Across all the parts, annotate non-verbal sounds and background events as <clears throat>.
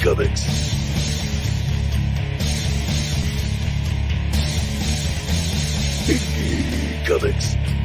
Comics. Comics.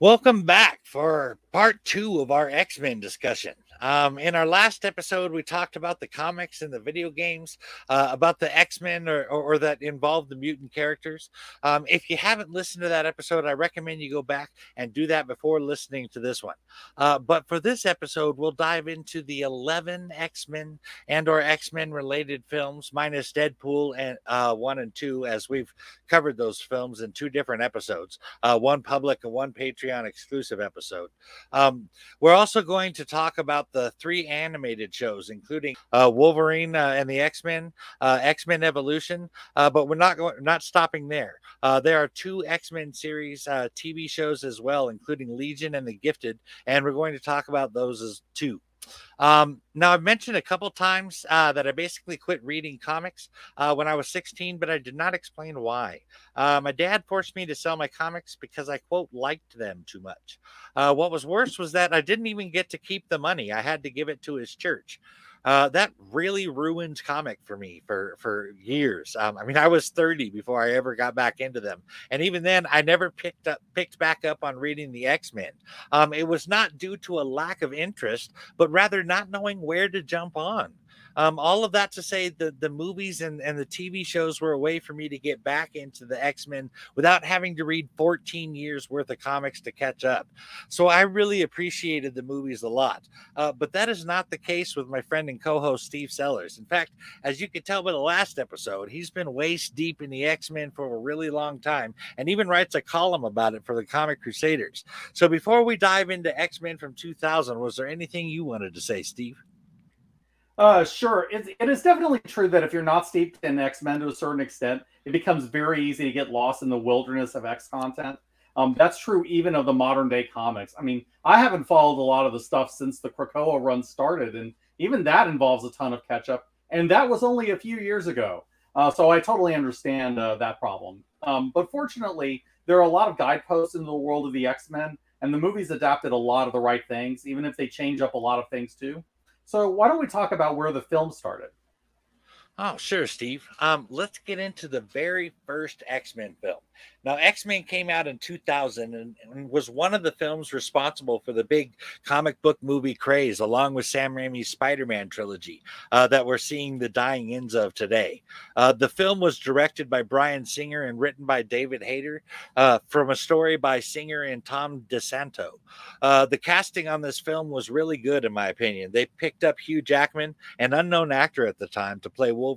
Welcome back for part two of our X Men discussion. Um, in our last episode, we talked about the comics and the video games, uh, about the X Men or, or, or, that involved the mutant characters. Um, if you haven't listened to that episode, I recommend you go back and do that before listening to this one. Uh, but for this episode, we'll dive into the 11 X Men and or X Men related films, minus Deadpool and uh, one and two, as we've covered those films in two different episodes, uh, one public and one Patreon exclusive episode. Um, we're also going to talk about the three animated shows, including uh, Wolverine uh, and the X Men, uh, X Men Evolution. Uh, but we're not going, not stopping there. Uh, there are two X Men series TV shows as well, including Legion and The Gifted, and we're going to talk about those as two. Um, now, I've mentioned a couple times uh, that I basically quit reading comics uh, when I was 16, but I did not explain why. Uh, my dad forced me to sell my comics because I, quote, liked them too much. Uh, what was worse was that I didn't even get to keep the money, I had to give it to his church uh, that really ruined comic for me for for years. Um, I mean, I was 30 before I ever got back into them, and even then, I never picked up picked back up on reading the X Men. Um, it was not due to a lack of interest, but rather not knowing where to jump on. Um, all of that to say the the movies and, and the TV shows were a way for me to get back into the X-Men without having to read 14 years worth of comics to catch up. So I really appreciated the movies a lot. Uh, but that is not the case with my friend and co-host Steve Sellers. In fact, as you can tell by the last episode, he's been waist deep in the X-Men for a really long time and even writes a column about it for the Comic Crusaders. So before we dive into X-Men from 2000, was there anything you wanted to say, Steve? Uh, sure. It, it is definitely true that if you're not steeped in X Men to a certain extent, it becomes very easy to get lost in the wilderness of X content. Um, that's true even of the modern day comics. I mean, I haven't followed a lot of the stuff since the Krakoa run started, and even that involves a ton of catch up. And that was only a few years ago. Uh, so I totally understand uh, that problem. Um, but fortunately, there are a lot of guideposts in the world of the X Men, and the movies adapted a lot of the right things, even if they change up a lot of things too. So why don't we talk about where the film started? Oh, sure, Steve. Um, let's get into the very first X Men film. Now, X Men came out in 2000 and, and, was one of the films responsible for the big comic book movie craze, along with Sam Raimi's Spider Man trilogy uh, that we're seeing the dying ends of today. Uh, the film was directed by Bryan Singer and written by David Hayter uh, from a story by Singer and Tom DeSanto. Uh, the casting on this film was really good, in my opinion. They picked up Hugh Jackman, an unknown actor at the time, to play Wolverine.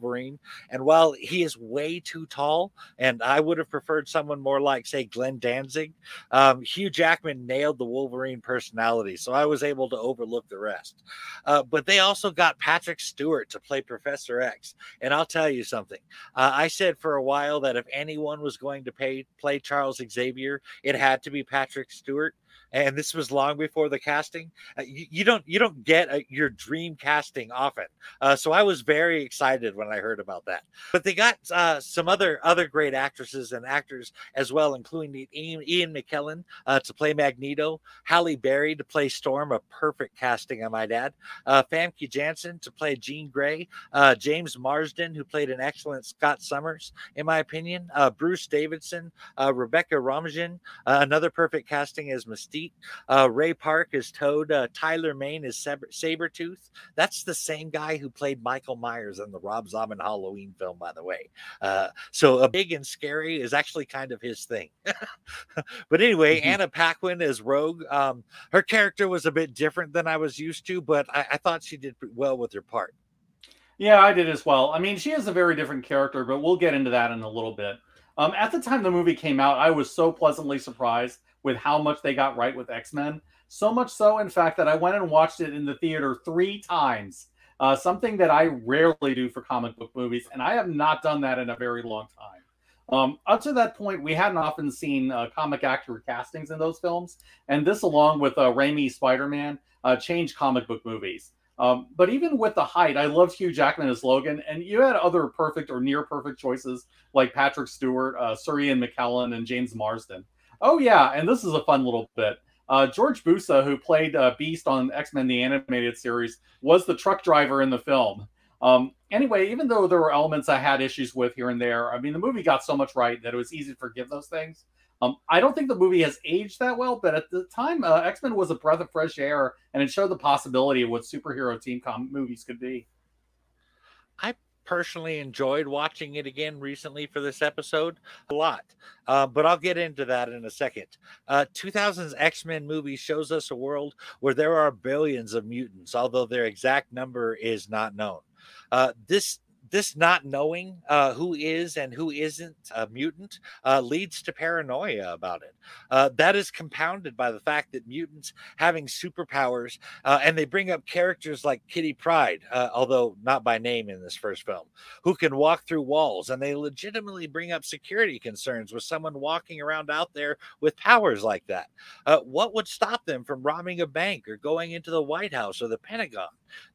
And while he is way too tall, and I would have preferred someone more like, say, Glenn Danzig, um, Hugh Jackman nailed the Wolverine personality. So I was able to overlook the rest. Uh, but they also got Patrick Stewart to play Professor X. And I'll tell you something. Uh, I said for a while that if anyone was going to pay, play Charles Xavier, it had to be Patrick Stewart and this was long before the casting. Uh, you, you, don't you don't get a, your dream casting often, uh, so I was very excited when I heard about that. But they got uh, some other other great actresses and actors as well, including Ian, Ian McKellen uh, to play Magneto, Halle Berry to play Storm, a perfect casting, I might add. Uh, Famke Janssen to play Jean Grey, uh, James Marsden who played an excellent Scott Summers, in my opinion. Bruce Davison, Rebecca Romijn, another perfect casting as Mystique. Uh, Ray Park is Toad. Uh, Tyler Mane is Saber- Sabretooth. That's the same guy who played Michael Myers in the Rob Zombie Halloween film, by the way. Uh, so a big and scary is actually kind of his thing. <laughs> but anyway, mm-hmm. Anna Paquin is Rogue. Um, her character was a bit different than I was used to, but I, I thought she did well with her part. Yeah, I did as well. I mean, she is a very different character, but we'll get into that in a little bit. Um, at the time the movie came out, I was so pleasantly surprised with how much they got right with X Men. So much so, in fact, that I went and watched it in the theater three times. Uh, something that I rarely do for comic book movies, and I have not done that in a very long time. Um, up to that point, we hadn't often seen uh, comic actor castings in those films, and this, along with uh, Spider-Man, uh, changed comic book movies. Um, but even with the height, I loved Hugh Jackman as Logan, and you had other perfect or near perfect choices like Patrick Stewart, uh, Sir Ian McKellen, and James Marsden. Oh yeah, and this is a fun little bit. Uh, George Buza, who played uh, Beast on X Men the Animated Series, was the truck driver in the film. Um, anyway, even though there were elements I had issues with here and there, I mean, the movie got so much right that it was easy to forgive those things. Um, I don't think the movie has aged that well, but at the time, uh, X Men was a breath of fresh air, and it showed the possibility of what superhero team com- movies could be. Personally enjoyed watching it again recently for this episode a lot, uh, but I'll get into that in a second. Uh, 2000's X Men movie shows us a world where there are billions of mutants, although their exact number is not known. Uh, this this not knowing uh, who is and who isn't a mutant uh, leads to paranoia about it. Uh, that is compounded by the fact that mutants having superpowers, uh, and they bring up characters like Kitty Pryde, uh, although not by name in this first film, who can walk through walls, and they legitimately bring up security concerns with someone walking around out there with powers like that. Uh, what would stop them from robbing a bank or going into the White House or the Pentagon?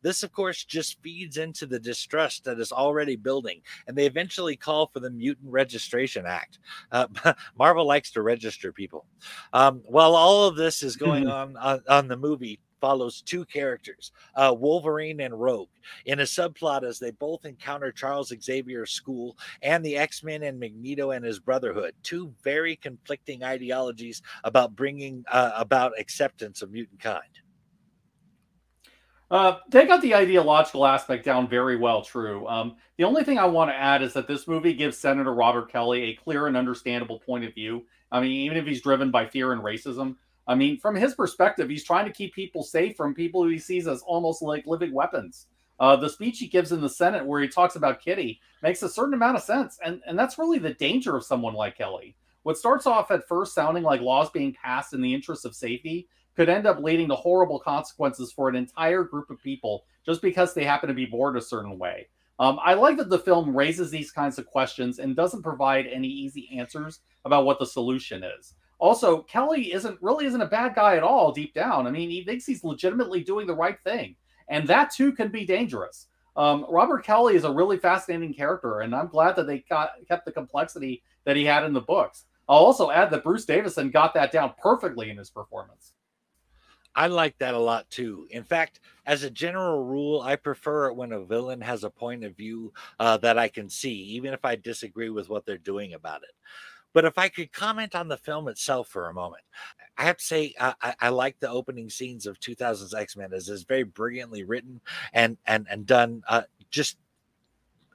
This, of course, just feeds into the distrust that is already building, and they eventually call for the Mutant Registration Act. Uh, <laughs> Marvel likes to register people. Um, while all of this is going on, on on the movie, follows two characters, uh, Wolverine and Rogue, in a subplot as they both encounter Charles Xavier's school and the X Men and Magneto and his Brotherhood. Two very conflicting ideologies about bringing uh, about acceptance of mutant kind. Uh, they got the ideological aspect down very well, true. Um, the only thing I want to add is that this movie gives Senator Robert Kelly a clear and understandable point of view. I mean, even if he's driven by fear and racism, I mean, from his perspective, he's trying to keep people safe from people who he sees as almost like living weapons. Uh, the speech he gives in the Senate, where he talks about Kitty, makes a certain amount of sense, and and that's really the danger of someone like Kelly. What starts off at first sounding like laws being passed in the interest of safety could end up leading to horrible consequences for an entire group of people just because they happen to be born a certain way. Um, I like that the film raises these kinds of questions and doesn't provide any easy answers about what the solution is. Also, Kelly isn't really isn't a bad guy at all deep down. I mean, he thinks he's legitimately doing the right thing, and that too can be dangerous. Um, Robert Kelly is a really fascinating character, and I'm glad that they got, kept the complexity that he had in the books. I'll also add that Bruce Davison got that down perfectly in his performance. I like that a lot too. In fact, as a general rule, I prefer it when a villain has a point of view uh, that I can see, even if I disagree with what they're doing about it. But if I could comment on the film itself for a moment, I have to say I, I, I like the opening scenes of 2000's X Men as is very brilliantly written and and and done. Uh, just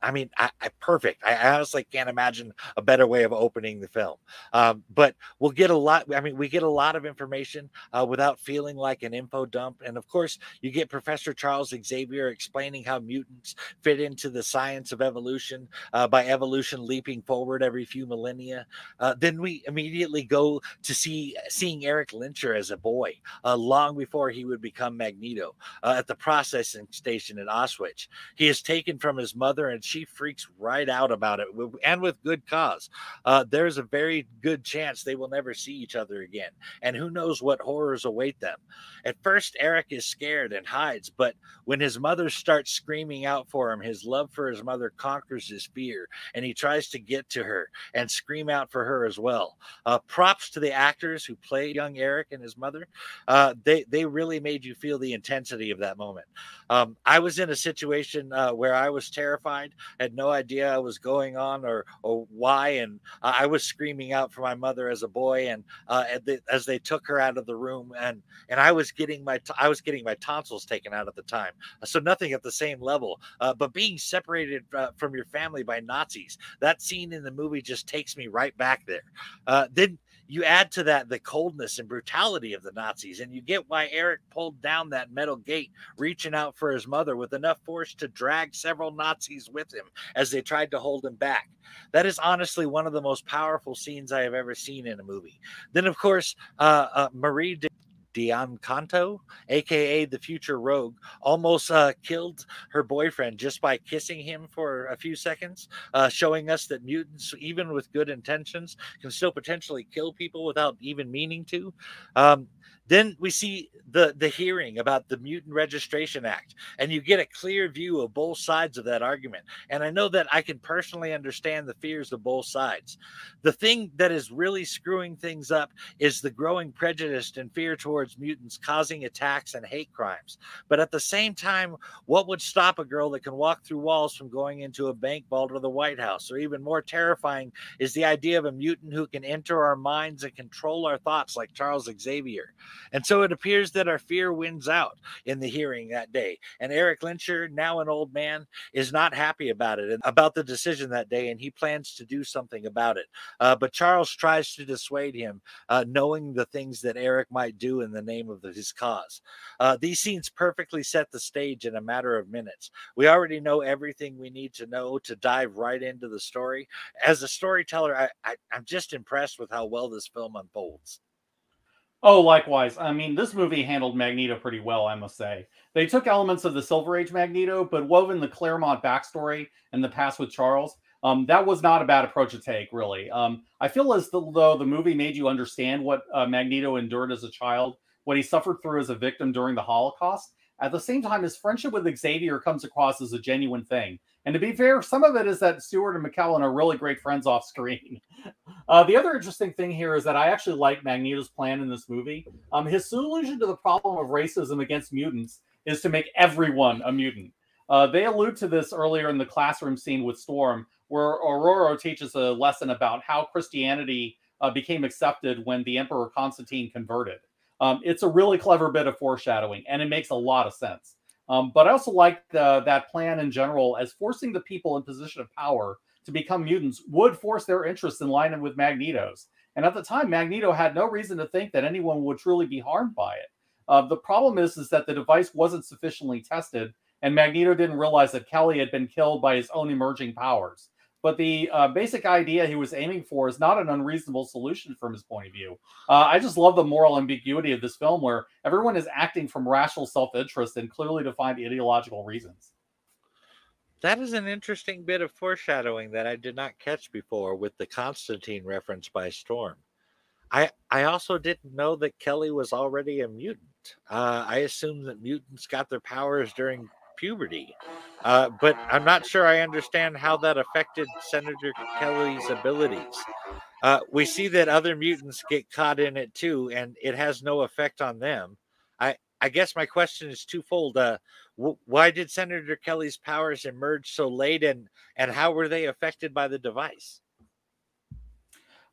I mean, I, I, perfect. I honestly can't imagine a better way of opening the film. Um, but we'll get a lot. I mean, we get a lot of information uh, without feeling like an info dump. And of course, you get Professor Charles Xavier explaining how mutants fit into the science of evolution uh, by evolution leaping forward every few millennia. Uh, then we immediately go to see seeing Eric Lehnsherr as a boy, uh, long before he would become Magneto, uh, at the processing station in Auschwitz. He is taken from his mother and she freaks right out about it, and with good cause. Uh, there's a very good chance they will never see each other again, and who knows what horrors await them. At first, Eric is scared and hides, but when his mother starts screaming out for him, his love for his mother conquers his fear, and he tries to get to her and scream out for her as well. Uh, props to the actors who played young Eric and his mother. Uh, they they really made you feel the intensity of that moment. Um, I was in a situation uh, where I was terrified had no idea I was going on or or why, and I was screaming out for my mother as a boy, and uh, as they took her out of the room, and and I was getting my I was getting my tonsils taken out at the time, so nothing at the same level, uh, but being separated uh, from your family by Nazis, that scene in the movie just takes me right back there. Uh, then you add to that the coldness and brutality of the Nazis, and you get why Eric pulled down that metal gate, reaching out for his mother with enough force to drag several Nazis with him as they tried to hold him back. That is honestly one of the most powerful scenes I have ever seen in a movie. Then, of course, uh, uh, Marie. De- D'Ancanto, aka the future rogue, almost uh, killed her boyfriend just by kissing him for a few seconds, uh, showing us that mutants, even with good intentions, can still potentially kill people without even meaning to. Um, then we see the the hearing about the Mutant Registration Act, and you get a clear view of both sides of that argument. And I know that I can personally understand the fears of both sides. The thing that is really screwing things up is the growing prejudice and fear towards mutants causing attacks and hate crimes. But at the same time, what would stop a girl that can walk through walls from going into a bank vault or the White House? Or even more terrifying is the idea of a mutant who can enter our minds and control our thoughts like Charles Xavier. And so it appears that our fear wins out in the hearing that day. And Eric Lehnsherr, now an old man, is not happy about it and about the decision that day, and he plans to do something about it. Uh, but Charles tries to dissuade him, uh, knowing the things that Eric might do in the name of his cause. Uh, these scenes perfectly set the stage in a matter of minutes. We already know everything we need to know to dive right into the story. As a storyteller, I, I, I'm just impressed with how well this film unfolds. Oh, likewise. I mean, this movie handled Magneto pretty well, I must say. They took elements of the Silver Age Magneto, but woven the Claremont backstory and the past with Charles. Um, that was not a bad approach to take, really. Um, I feel as though the movie made you understand what uh, Magneto endured as a child, what he suffered through as a victim during the Holocaust. At the same time, his friendship with Xavier comes across as a genuine thing. And to be fair, some of it is that Stewart and McKellen are really great friends off screen. <laughs> Uh, the other interesting thing here is that I actually like Magneto's plan in this movie. Um, his solution to the problem of racism against mutants is to make everyone a mutant. Uh, they allude to this earlier in the classroom scene with Storm, where Ororo teaches a lesson about how Christianity uh, became accepted when the Emperor Constantine converted. Um, it's a really clever bit of foreshadowing, and it makes a lot of sense. Um, but I also like that plan in general as forcing the people in position of power to become mutants would force their interest in line with Magneto's. And at the time, Magneto had no reason to think that anyone would truly be harmed by it. Uh, the problem is, is that the device wasn't sufficiently tested, and Magneto didn't realize that Kelly had been killed by his own emerging powers. But the uh, basic idea he was aiming for is not an unreasonable solution from his point of view. Uh, I just love the moral ambiguity of this film, where everyone is acting from rational self-interest and clearly defined ideological reasons. That is an interesting bit of foreshadowing that I did not catch before with the Constantine reference by Storm. I I also didn't know that Kelly was already a mutant. Uh, I assumed that mutants got their powers during puberty, uh, but I'm not sure I understand how that affected Senator Kelly's abilities. Uh, we see that other mutants get caught in it too, and it has no effect on them. I I guess my question is twofold. Uh, why did Senator Kelly's powers emerge so late, and and how were they affected by the device?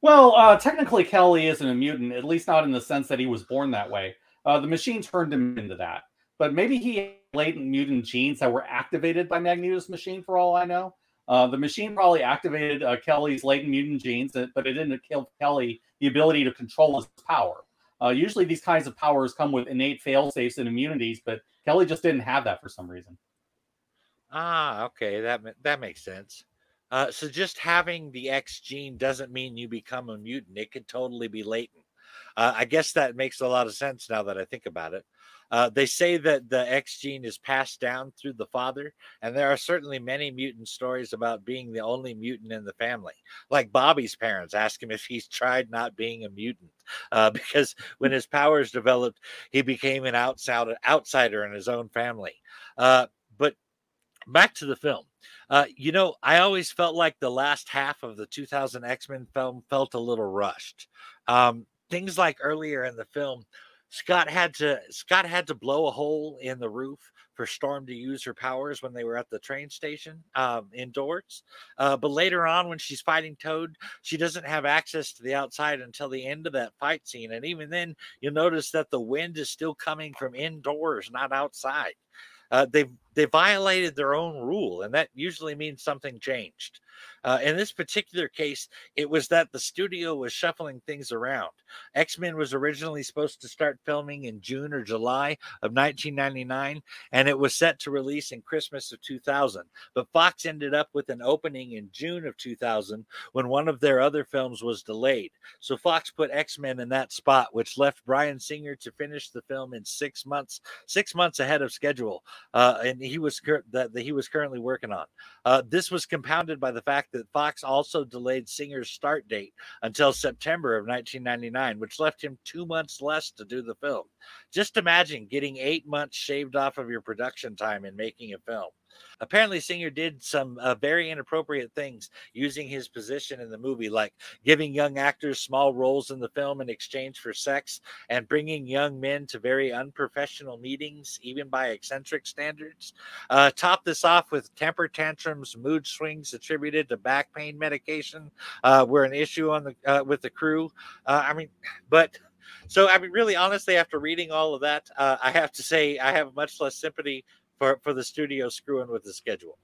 Well, uh, technically, Kelly isn't a mutant, at least not in the sense that he was born that way. Uh, the machine turned him into that, but maybe he latent mutant genes that were activated by Magneto's machine, for all I know. Uh, the machine probably activated uh, Kelly's latent mutant genes, but it didn't kill Kelly the ability to control his power. Uh, usually, these kinds of powers come with innate fail safes and immunities, but Kelly just didn't have that for some reason. Ah, okay, that that makes sense. Uh, so just having the X gene doesn't mean you become a mutant. It could totally be latent. Uh, I guess that makes a lot of sense now that I think about it. Uh, they say that the X gene is passed down through the father, and there are certainly many mutant stories about being the only mutant in the family. Like Bobby's parents ask him if he's tried not being a mutant, uh, <laughs> because when his powers developed, he became an outsider, outsider in his own family. Uh, but back to the film. Uh, you know, I always felt like the last half of the 2000 X Men film felt a little rushed. Um, things like earlier in the film Scott had to Scott had to blow a hole in the roof for Storm to use her powers when they were at the train station um, indoors. Uh, but later on, when she's fighting Toad, she doesn't have access to the outside until the end of that fight scene. And even then, you'll notice that the wind is still coming from indoors, not outside. Uh, they've they violated their own rule, and that usually means something changed. Uh, in this particular case, it was that the studio was shuffling things around. X Men was originally supposed to start filming in June or July of 1999, and it was set to release in Christmas of 2000. But Fox ended up with an opening in June of 2000 when one of their other films was delayed. So Fox put X Men in that spot, which left Bryan Singer to finish the film in six months, six months ahead of schedule, uh, and he was cur- that, that he was currently working on. Uh, this was compounded by the fact that Fox also delayed Singer's start date until September of 1999, which left him two months less to do the film. Just imagine getting eight months shaved off of your production time in making a film. Apparently, Singer did some uh, very inappropriate things using his position in the movie, like giving young actors small roles in the film in exchange for sex and bringing young men to very unprofessional meetings, even by eccentric standards. Uh, top this off with temper tantrums, mood swings attributed to back pain medication uh, were an issue on the uh, with the crew. Uh, I mean, but so I mean, really, honestly, after reading all of that, uh, I have to say I have much less sympathy for for the studio screwing with the schedule.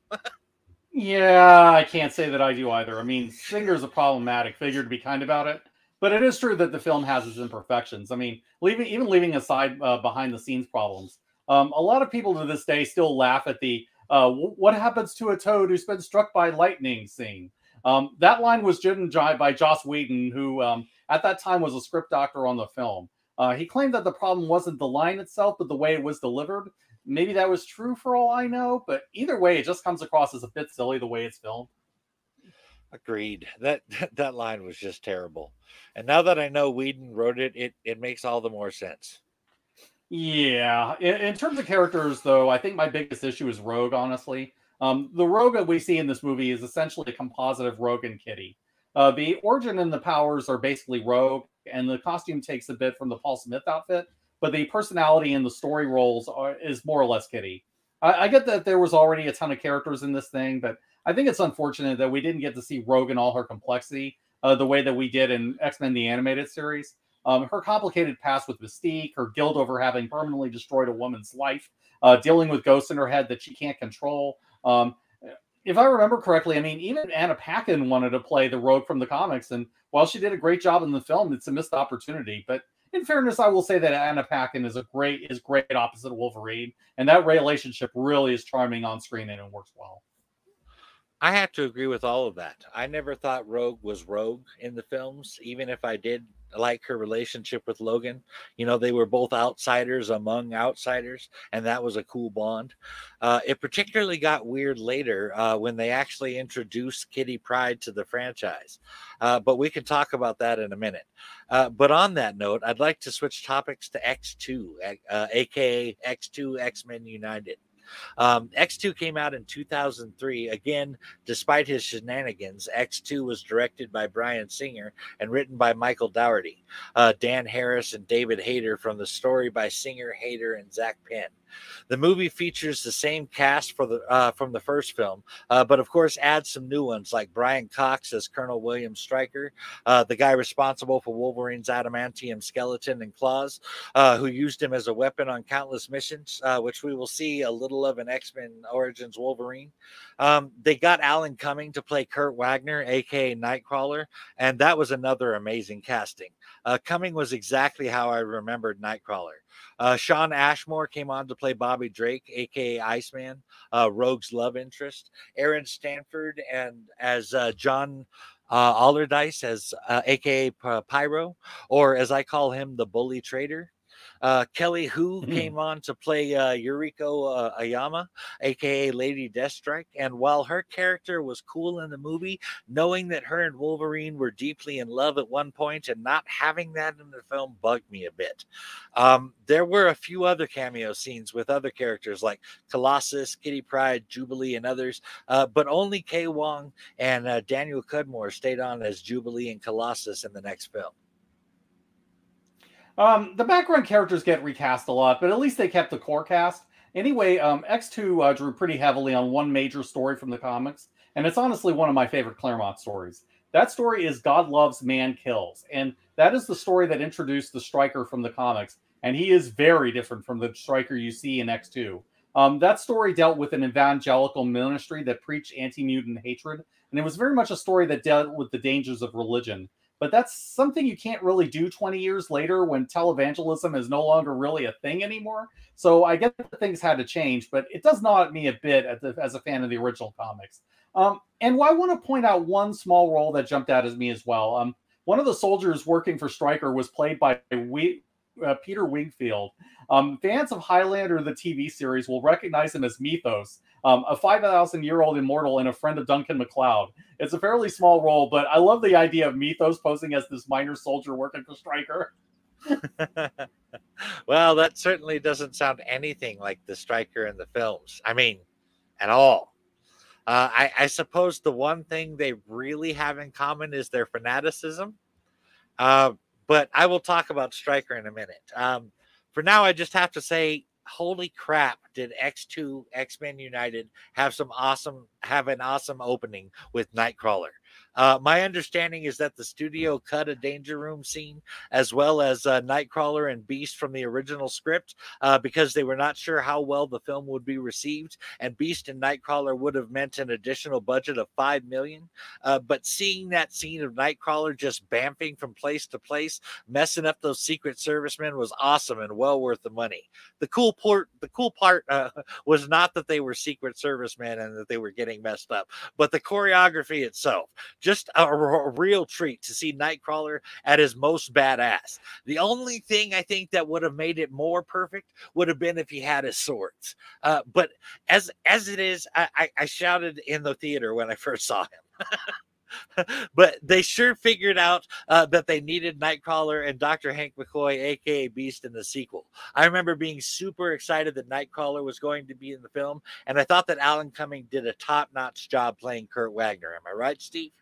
yeah, I can't say that I do either. I mean, Singer's a problematic figure to be kind about it, but it is true that the film has its imperfections. I mean, leaving even leaving aside uh, behind the scenes problems, um, a lot of people to this day still laugh at the uh, "What happens to a toad who's been struck by lightning?" scene. Um, that line was written by Joss Whedon, who um, at that time was a script doctor on the film. Uh, he claimed that the problem wasn't the line itself, but the way it was delivered. Maybe that was true for all I know, but either way, it just comes across as a bit silly the way it's filmed. Agreed. That that line was just terrible. And now that I know Whedon wrote it, it it makes all the more sense. Yeah. In, in terms of characters, though, I think my biggest issue is Rogue. Honestly, um, the Rogue that we see in this movie is essentially a composite of Rogue and Kitty. Uh, the origin and the powers are basically Rogue, and the costume takes a bit from the Paul Smith outfit but the personality and the story roles are, is more or less Kitty. I, I, get that there was already a ton of characters in this thing, but I think it's unfortunate that we didn't get to see Rogue in all her complexity uh, the way that we did in X Men the Animated Series. Um, her complicated past with Mystique, her guilt over having permanently destroyed a woman's life, uh, dealing with ghosts in her head that she can't control. Um, if I remember correctly, I mean, even Anna Paquin wanted to play the Rogue from the comics, and while she did a great job in the film, it's a missed opportunity. But in fairness, I will say that Anna Paquin is a great is great opposite Wolverine, and that relationship really is charming on screen and it works well. I have to agree with all of that. I never thought Rogue was Rogue in the films, even if I did like her relationship with Logan. You know, they were both outsiders among outsiders, and that was a cool bond. Uh, it particularly got weird later uh, when they actually introduced Kitty Pryde to the franchise. Uh, but we can talk about that in a minute. Uh, but on that note, I'd like to switch topics to X2, aka X2 X Men United. Um, X2 came out in 2003. Again, despite his shenanigans, X2 was directed by Bryan Singer and written by Michael Dougherty, uh, Dan Harris, and David Hayter from the story by Singer, Hayter, and Zak Penn. The movie features the same cast for the uh, from the first film, uh, but of course adds some new ones like Brian Cox as Colonel William Stryker, uh, the guy responsible for Wolverine's adamantium skeleton and claws, uh, who used him as a weapon on countless missions, uh, which we will see a little of in X Men Origins Wolverine. Um, they got Alan Cumming to play Kurt Wagner, aka Nightcrawler, and that was another amazing casting. Uh, Cumming was exactly how I remembered Nightcrawler. Uh, Shawn Ashmore came on to play Bobby Drake, aka Iceman, uh, Rogue's love interest. Aaron Stanford and as uh, John uh, Allerdyce as uh, aka Pyro, or as I call him, the bully trader. Uh, Kelly Hu mm-hmm. came on to play uh, Yuriko uh, Oyama, aka Lady Deathstrike. And while her character was cool in the movie, knowing that her and Wolverine were deeply in love at one point and not having that in the film bugged me a bit. Um, there were a few other cameo scenes with other characters like Colossus, Kitty Pryde, Jubilee, and others, uh, but only Kea Wong and uh, Daniel Cudmore stayed on as Jubilee and Colossus in the next film. Um, the background characters get recast a lot, but at least they kept the core cast. Anyway, um, X2 uh, drew pretty heavily on one major story from the comics, and it's honestly one of my favorite Claremont stories. That story is God Loves, Man Kills, and that is the story that introduced the Stryker from the comics, and he is very different from the Stryker you see in X2. Um, that story dealt with an evangelical ministry that preached anti mutant hatred, and it was very much a story that dealt with the dangers of religion. But that's something you can't really do 20 years later when televangelism is no longer really a thing anymore. So I get that things had to change, but it does not me a bit as a fan of the original comics. Um, and I want to point out one small role that jumped out as me as well. Um, one of the soldiers working for Stryker was played by we, uh, Peter Wingfield. Um, fans of Highlander, the TV series, will recognize him as Methos, um, a 5,000 year old immortal and a friend of Duncan MacLeod. It's a fairly small role, but I love the idea of Methos posing as this minor soldier working for Stryker. <laughs> <laughs> well, that certainly doesn't sound anything like the Stryker in the films. I mean, at all. Uh, I, I, suppose the one thing they really have in common is their fanaticism. Uh, but I will talk about Stryker in a minute. Um, for now, I just have to say, holy crap, did X2 X Men United have some awesome, have an awesome opening with Nightcrawler. Uh, my understanding is that the studio cut a Danger Room scene as well as uh, Nightcrawler and Beast from the original script uh, because they were not sure how well the film would be received. And Beast and Nightcrawler would have meant an additional budget of five million. Uh, but seeing that scene of Nightcrawler just bamfing from place to place, messing up those Secret Servicemen was awesome and well worth the money. The cool part, the cool part <laughs> uh, was not that they were Secret Servicemen and that they were getting messed up, but the choreography itself just a, real treat to see Nightcrawler at his most badass. The only thing I think that would have made it more perfect would have been if he had his swords. Uh, but as as it is, I, I, I shouted in the theater when I <laughs> first saw him. <laughs> but they sure figured out uh, that they needed Nightcrawler and Dr. Hank McCoy, aka Beast, in the sequel. I remember being super excited that Nightcrawler was going to be in the film, and I thought that Alan Cumming did a top notch job playing Kurt Wagner. Am I right, Steve?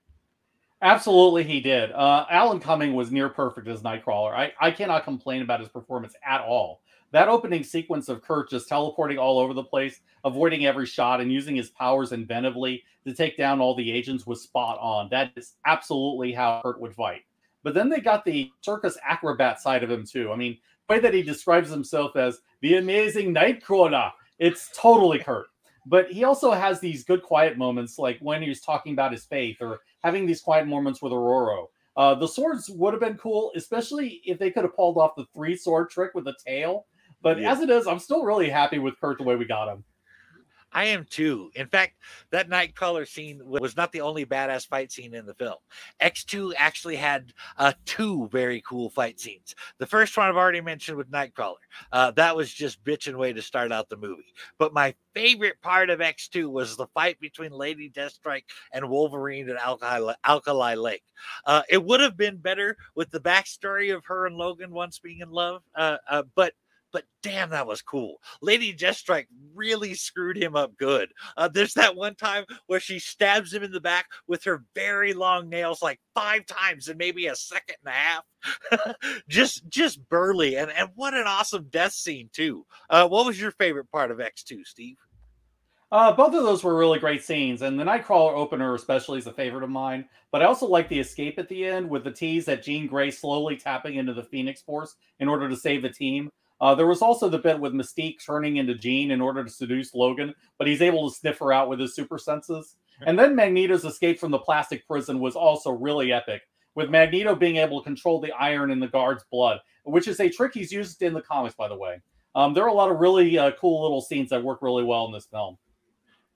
Absolutely, he did. Uh, Alan Cumming was near perfect as Nightcrawler. I, I cannot complain about his performance at all. That opening sequence of Kurt just teleporting all over the place, avoiding every shot, and using his powers inventively to take down all the agents was spot on. That is absolutely how Kurt would fight. But then they got the circus acrobat side of him too. I mean, the way that he describes himself as the amazing Nightcrawler, it's totally Kurt. But he also has these good quiet moments, like when he's talking about his faith or having these quiet moments with Ororo. Uh, the swords would have been cool, especially if they could have pulled off the three sword trick with the tail. But yeah. as it is, I'm still really happy with Kurt the way we got him. I am too. In fact, that Nightcrawler scene was not the only badass fight scene in the film. X2 actually had uh, two very cool fight scenes. The first one I've already mentioned with Nightcrawler. Uh, that was just bitching way to start out the movie. But my favorite part of X2 was the fight between Lady Deathstrike and Wolverine at Alkali, Alkali Lake. Uh, it would have been better with the backstory of her and Logan once being in love, uh, uh, but but damn, that was cool. Lady Deathstrike really screwed him up good. Uh, there's that one time where she stabs him in the back with her very long nails, like five times in maybe a second and a half. <laughs> just, just burly, and and what an awesome death scene too. Uh, what was your favorite part of X two, Steve? Uh, both of those were really great scenes, and the Nightcrawler opener especially is a favorite of mine. But I also like the escape at the end with the tease that Jean Grey slowly tapping into the Phoenix Force in order to save the team. Uh, there was also the bit with Mystique turning into Jean in order to seduce Logan, but he's able to sniff her out with his super senses. And then Magneto's escape from the plastic prison was also really epic, with Magneto being able to control the iron in the guard's blood, which is a trick he's used in the comics, by the way. Um, there are a lot of really uh, cool little scenes that work really well in this film.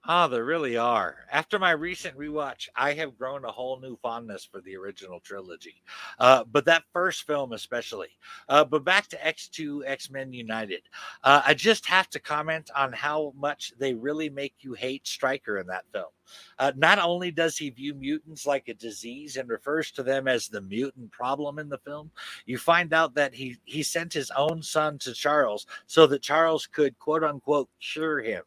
Ah, there really are. After my recent rewatch, I have grown a whole new fondness for the original trilogy, uh, but that first film especially. Uh, but back to X2 X Men United. Uh, I just have to comment on how much they really make you hate Stryker in that film. Uh, not only does he view mutants like a disease and refers to them as the mutant problem in the film, you find out that he, he sent his own son to Charles so that Charles could, quote unquote, cure him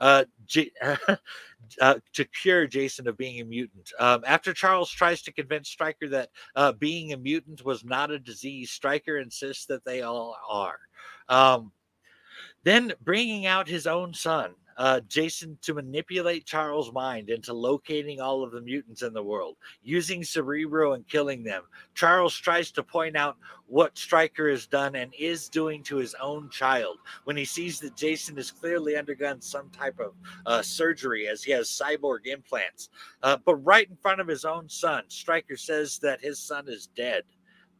uh, J- <laughs> uh, to cure Jason of being a mutant. Um, after Charles tries to convince Stryker that uh, being a mutant was not a disease, Stryker insists that they all are. Um, then bringing out his own son uh, Jason to manipulate Charles' mind into locating all of the mutants in the world, using Cerebro and killing them. Charles tries to point out what Stryker has done and is doing to his own child when he sees that Jason has clearly undergone some type of uh, surgery as he has cyborg implants. Uh, but right in front of his own son, Stryker says that his son is dead.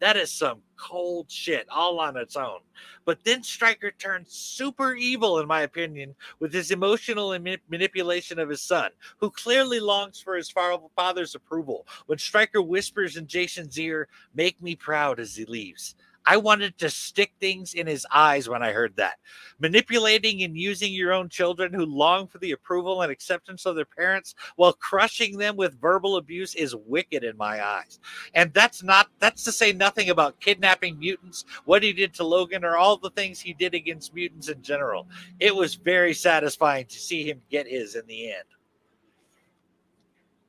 That is some cold shit all on its own. But then Stryker turns super evil, in my opinion, with his emotional manipulation of his son, who clearly longs for his father's approval. When Stryker whispers in Jason's ear, Make me proud as he leaves. I wanted to stick things in his eyes when I heard that. Manipulating and using your own children who long for the approval and acceptance of their parents while crushing them with verbal abuse is wicked in my eyes. And that's not, that's to say nothing about kidnapping mutants, what he did to Logan, or all the things he did against mutants in general. It was very satisfying to see him get his in the end.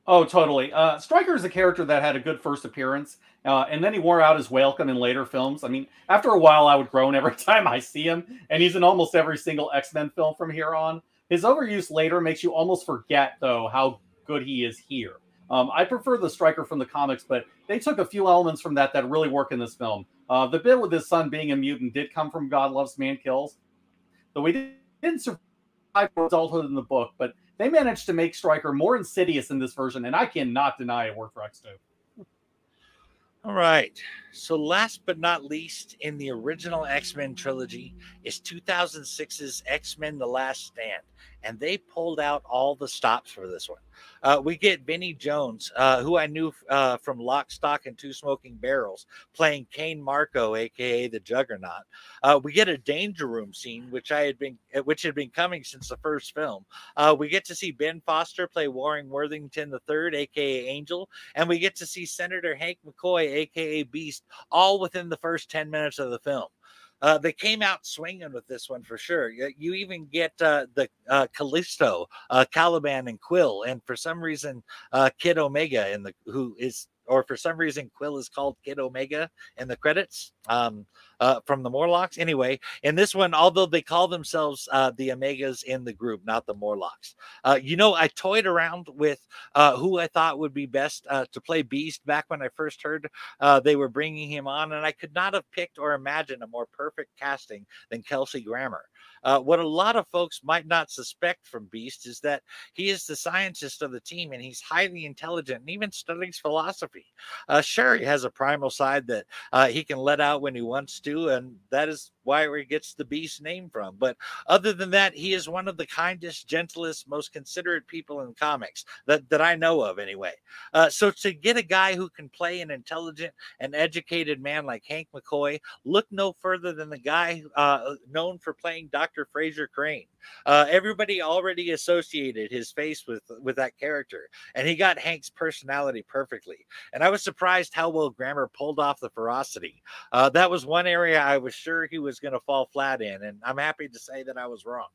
Oh, totally. Uh, Stryker is a character that had a good first appearance, uh, and then he wore out his welcome in later films. I mean, after a while, I would groan every <laughs> time I see him, and he's in almost every single X Men film from here on. His overuse later makes you almost forget, though, how good he is here. Um, I prefer the Stryker from the comics, but they took a few elements from that that really work in this film. Uh, the bit with his son being a mutant did come from God Loves Man Kills, though we didn't survive adulthood in the book, but they managed to make Stryker more insidious in this version, and I cannot deny it worked for X2. All right. So, last but not least, in the original X Men trilogy is 2006's X Men The Last Stand and they pulled out all the stops for this one. Uh, we get Vinnie Jones, uh, who I knew uh, from Lock, Stock, and Two Smoking Barrels, playing Cain Marko, aka the Juggernaut. Uh, we get a Danger Room scene, which I had been, uh, which had been coming since the first film. Uh, we get to see Ben Foster play Warren Worthington III, aka Angel, and we get to see Senator Hank McCoy, aka Beast, all within the first ten minutes of the film. Uh, they came out swinging with this one for sure. You, you even get uh, the uh, Callisto, uh, Caliban, and Quill, and for some reason, uh, Kid Omega in the who is or for some reason Quill is called Kid Omega in the credits um, uh, from the Morlocks. Anyway, in this one, although they call themselves uh, the Omegas in the group, not the Morlocks. Uh, you know, I toyed around with uh, who I thought would be best uh, to play Beast back when I first heard uh, they were bringing him on, and I could not have picked or imagined a more perfect casting than Kelsey Grammer. Uh, what a lot of folks might not suspect from Beast is that he is the scientist of the team and he's highly intelligent and even studies philosophy. Uh, sure, he has a primal side that uh, he can let out when he wants to, and that is why he gets the Beast name from. But other than that, he is one of the kindest, gentlest, most considerate people in comics that, that I know of, anyway. Uh, so to get a guy who can play an intelligent and educated man like Hank McCoy, look no further than the guy uh, known for playing Dr. Frasier Crane. Uh, everybody already associated his face with with that character, and he got Hank's personality perfectly. And I was surprised how well Grammer pulled off the ferocity. Uh, that was one area I was sure he was was going to fall flat in, and I'm happy to say that I was wrong.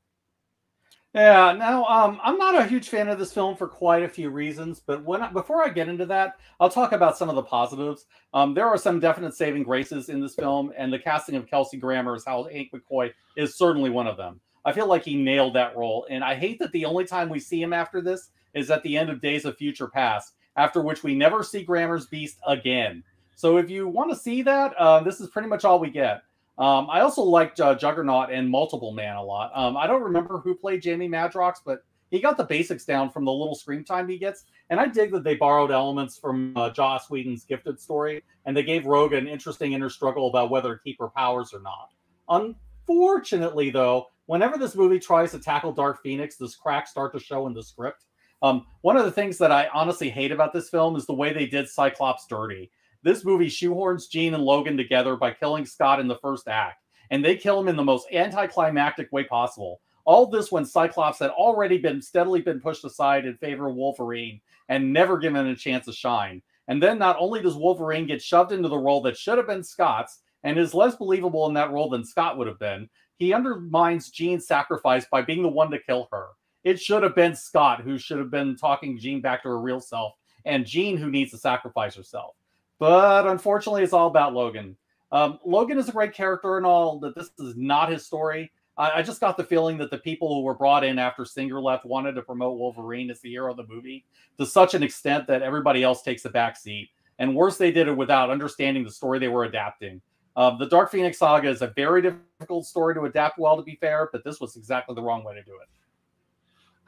Yeah, now um, I'm not a huge fan of this film for quite a few reasons, but when I, before I get into that, I'll talk about some of the positives. Um, there are some definite saving graces in this film, and the casting of Kelsey Grammer as Hal Hank McCoy is certainly one of them. I feel like he nailed that role, and I hate that the only time we see him after this is at the end of Days of Future Past, after which we never see Grammer's Beast again. So if you want to see that, uh, this is pretty much all we get. Um, I also liked uh, Juggernaut and Multiple Man a lot. Um, I don't remember who played Jamie Madrox, but he got the basics down from the little screen time he gets. And I dig that they borrowed elements from uh, Joss Whedon's Gifted story, and they gave Rogue an interesting inner struggle about whether to keep her powers or not. Unfortunately, though, whenever this movie tries to tackle Dark Phoenix, this cracks start to show in the script. Um, one of the things that I honestly hate about this film is the way they did Cyclops dirty. This movie shoehorns Jean and Logan together by killing Scott in the first act, and they kill him in the most anticlimactic way possible. All this when Cyclops had already been steadily been pushed aside in favor of Wolverine and never given a chance to shine. And then not only does Wolverine get shoved into the role that should have been Scott's and is less believable in that role than Scott would have been, he undermines Jean's sacrifice by being the one to kill her. It should have been Scott who should have been talking Jean back to her real self, and Jean who needs to sacrifice herself. But unfortunately, it's all about Logan. Um, Logan is a great character and all, that this is not his story. I, I, just got the feeling that the people who were brought in after Singer left wanted to promote Wolverine as the hero of the movie to such an extent that everybody else takes a back seat. And worse, they did it without understanding the story they were adapting. Uh, the Dark Phoenix saga is a very difficult story to adapt well, to be fair, but this was exactly the wrong way to do it.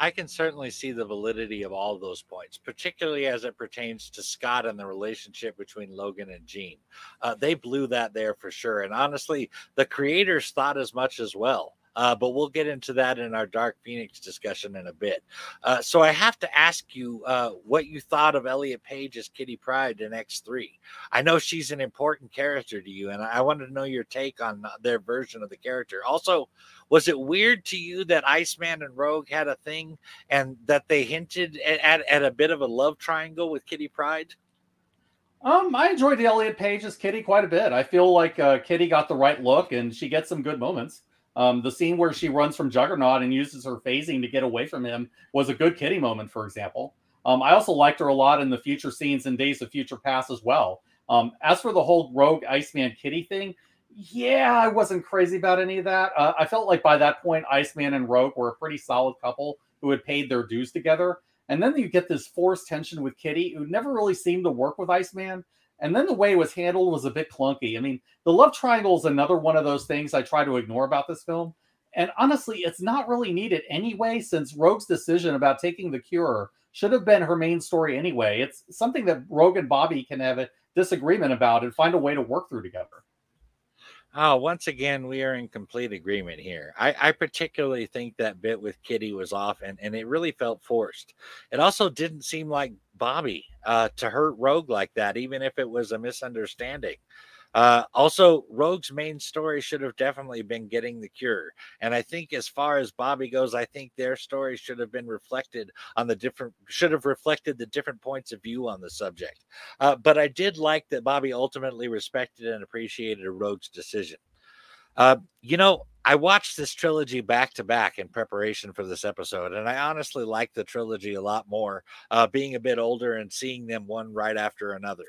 I can certainly see the validity of all of those points, particularly as it pertains to Scott and the relationship between Logan and Jean. Uh, they blew that there for sure. And honestly, the creators thought as much as well. Uh, but we'll get into that in our Dark Phoenix discussion in a bit. Uh, so I have to ask you uh, what you thought of Elliot Page as Kitty Pryde in X3. I know she's an important character to you, and I wanted to know your take on their version of the character. Also, was it weird to you that Iceman and Rogue had a thing and that they hinted at, at, at a bit of a love triangle with Kitty Pryde? Um, I enjoyed Elliot Page as Kitty quite a bit. I feel like uh, Kitty got the right look and she gets some good moments. Um, the scene where she runs from Juggernaut and uses her phasing to get away from him was a good Kitty moment, for example. Um, I also liked her a lot in the future scenes in Days of Future Past as well. Um, as for the whole Rogue Iceman Kitty thing, yeah, I wasn't crazy about any of that. Uh, I felt like by that point, Iceman and Rogue were a pretty solid couple who had paid their dues together. And then you get this forced tension with Kitty, who never really seemed to work with Iceman. And then the way it was handled was a bit clunky. I mean, the love triangle is another one of those things I try to ignore about this film. And honestly, it's not really needed anyway, since Rogue's decision about taking the cure should have been her main story anyway. It's something that Rogue and Bobby can have a disagreement about and find a way to work through together. Oh, once again, we are in complete agreement here. I, I, particularly think that bit with Kitty was off and, and it really felt forced. It also didn't seem like Bobby uh, to hurt Rogue like that, even if it was a misunderstanding. Uh, also, Rogue's main story should have definitely been getting the cure. And I think, as far as Bobby goes, I think their story should have been reflected on the different, should have reflected the different points of view on the subject. Uh, but I did like that Bobby ultimately respected and appreciated Rogue's decision. Uh, you know, I watched this trilogy back to back in preparation for this episode, and I honestly like the trilogy a lot more, uh, being a bit older and seeing them one right after another.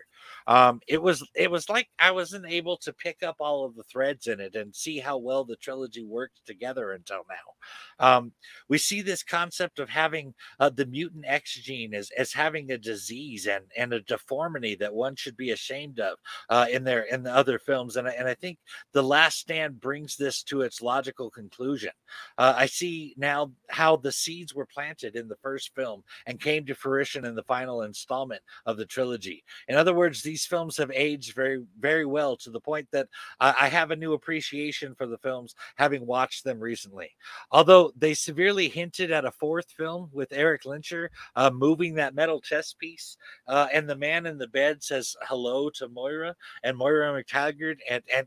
Um, it was it was like I wasn't able to pick up all of the threads in it and see how well the trilogy worked together until now. Um, we see this concept of having uh, the mutant X gene as, as having a disease and, and a deformity that one should be ashamed of uh, in their in the other films, and I, and I think the Last Stand brings this to its logical conclusion. Uh, I see now how the seeds were planted in the first film and came to fruition in the final installment of the trilogy. In other words, these films have aged very, very well to the point that I have a new appreciation for the films having watched them recently. Although they severely hinted at a fourth film with Eric Lehnsherr uh, moving that metal chess piece, uh, and the man in the bed says hello to Moira and Moira MacTaggert and and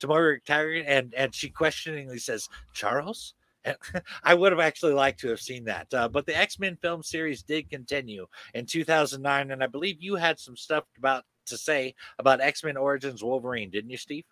to Moira MacTaggert, and and she questioningly says, "Charles." <laughs> I would have actually liked to have seen that. Uh, but the X Men film series did continue in 2009, and I believe you had some stuff about to say about X Men Origins Wolverine, didn't you, Steve?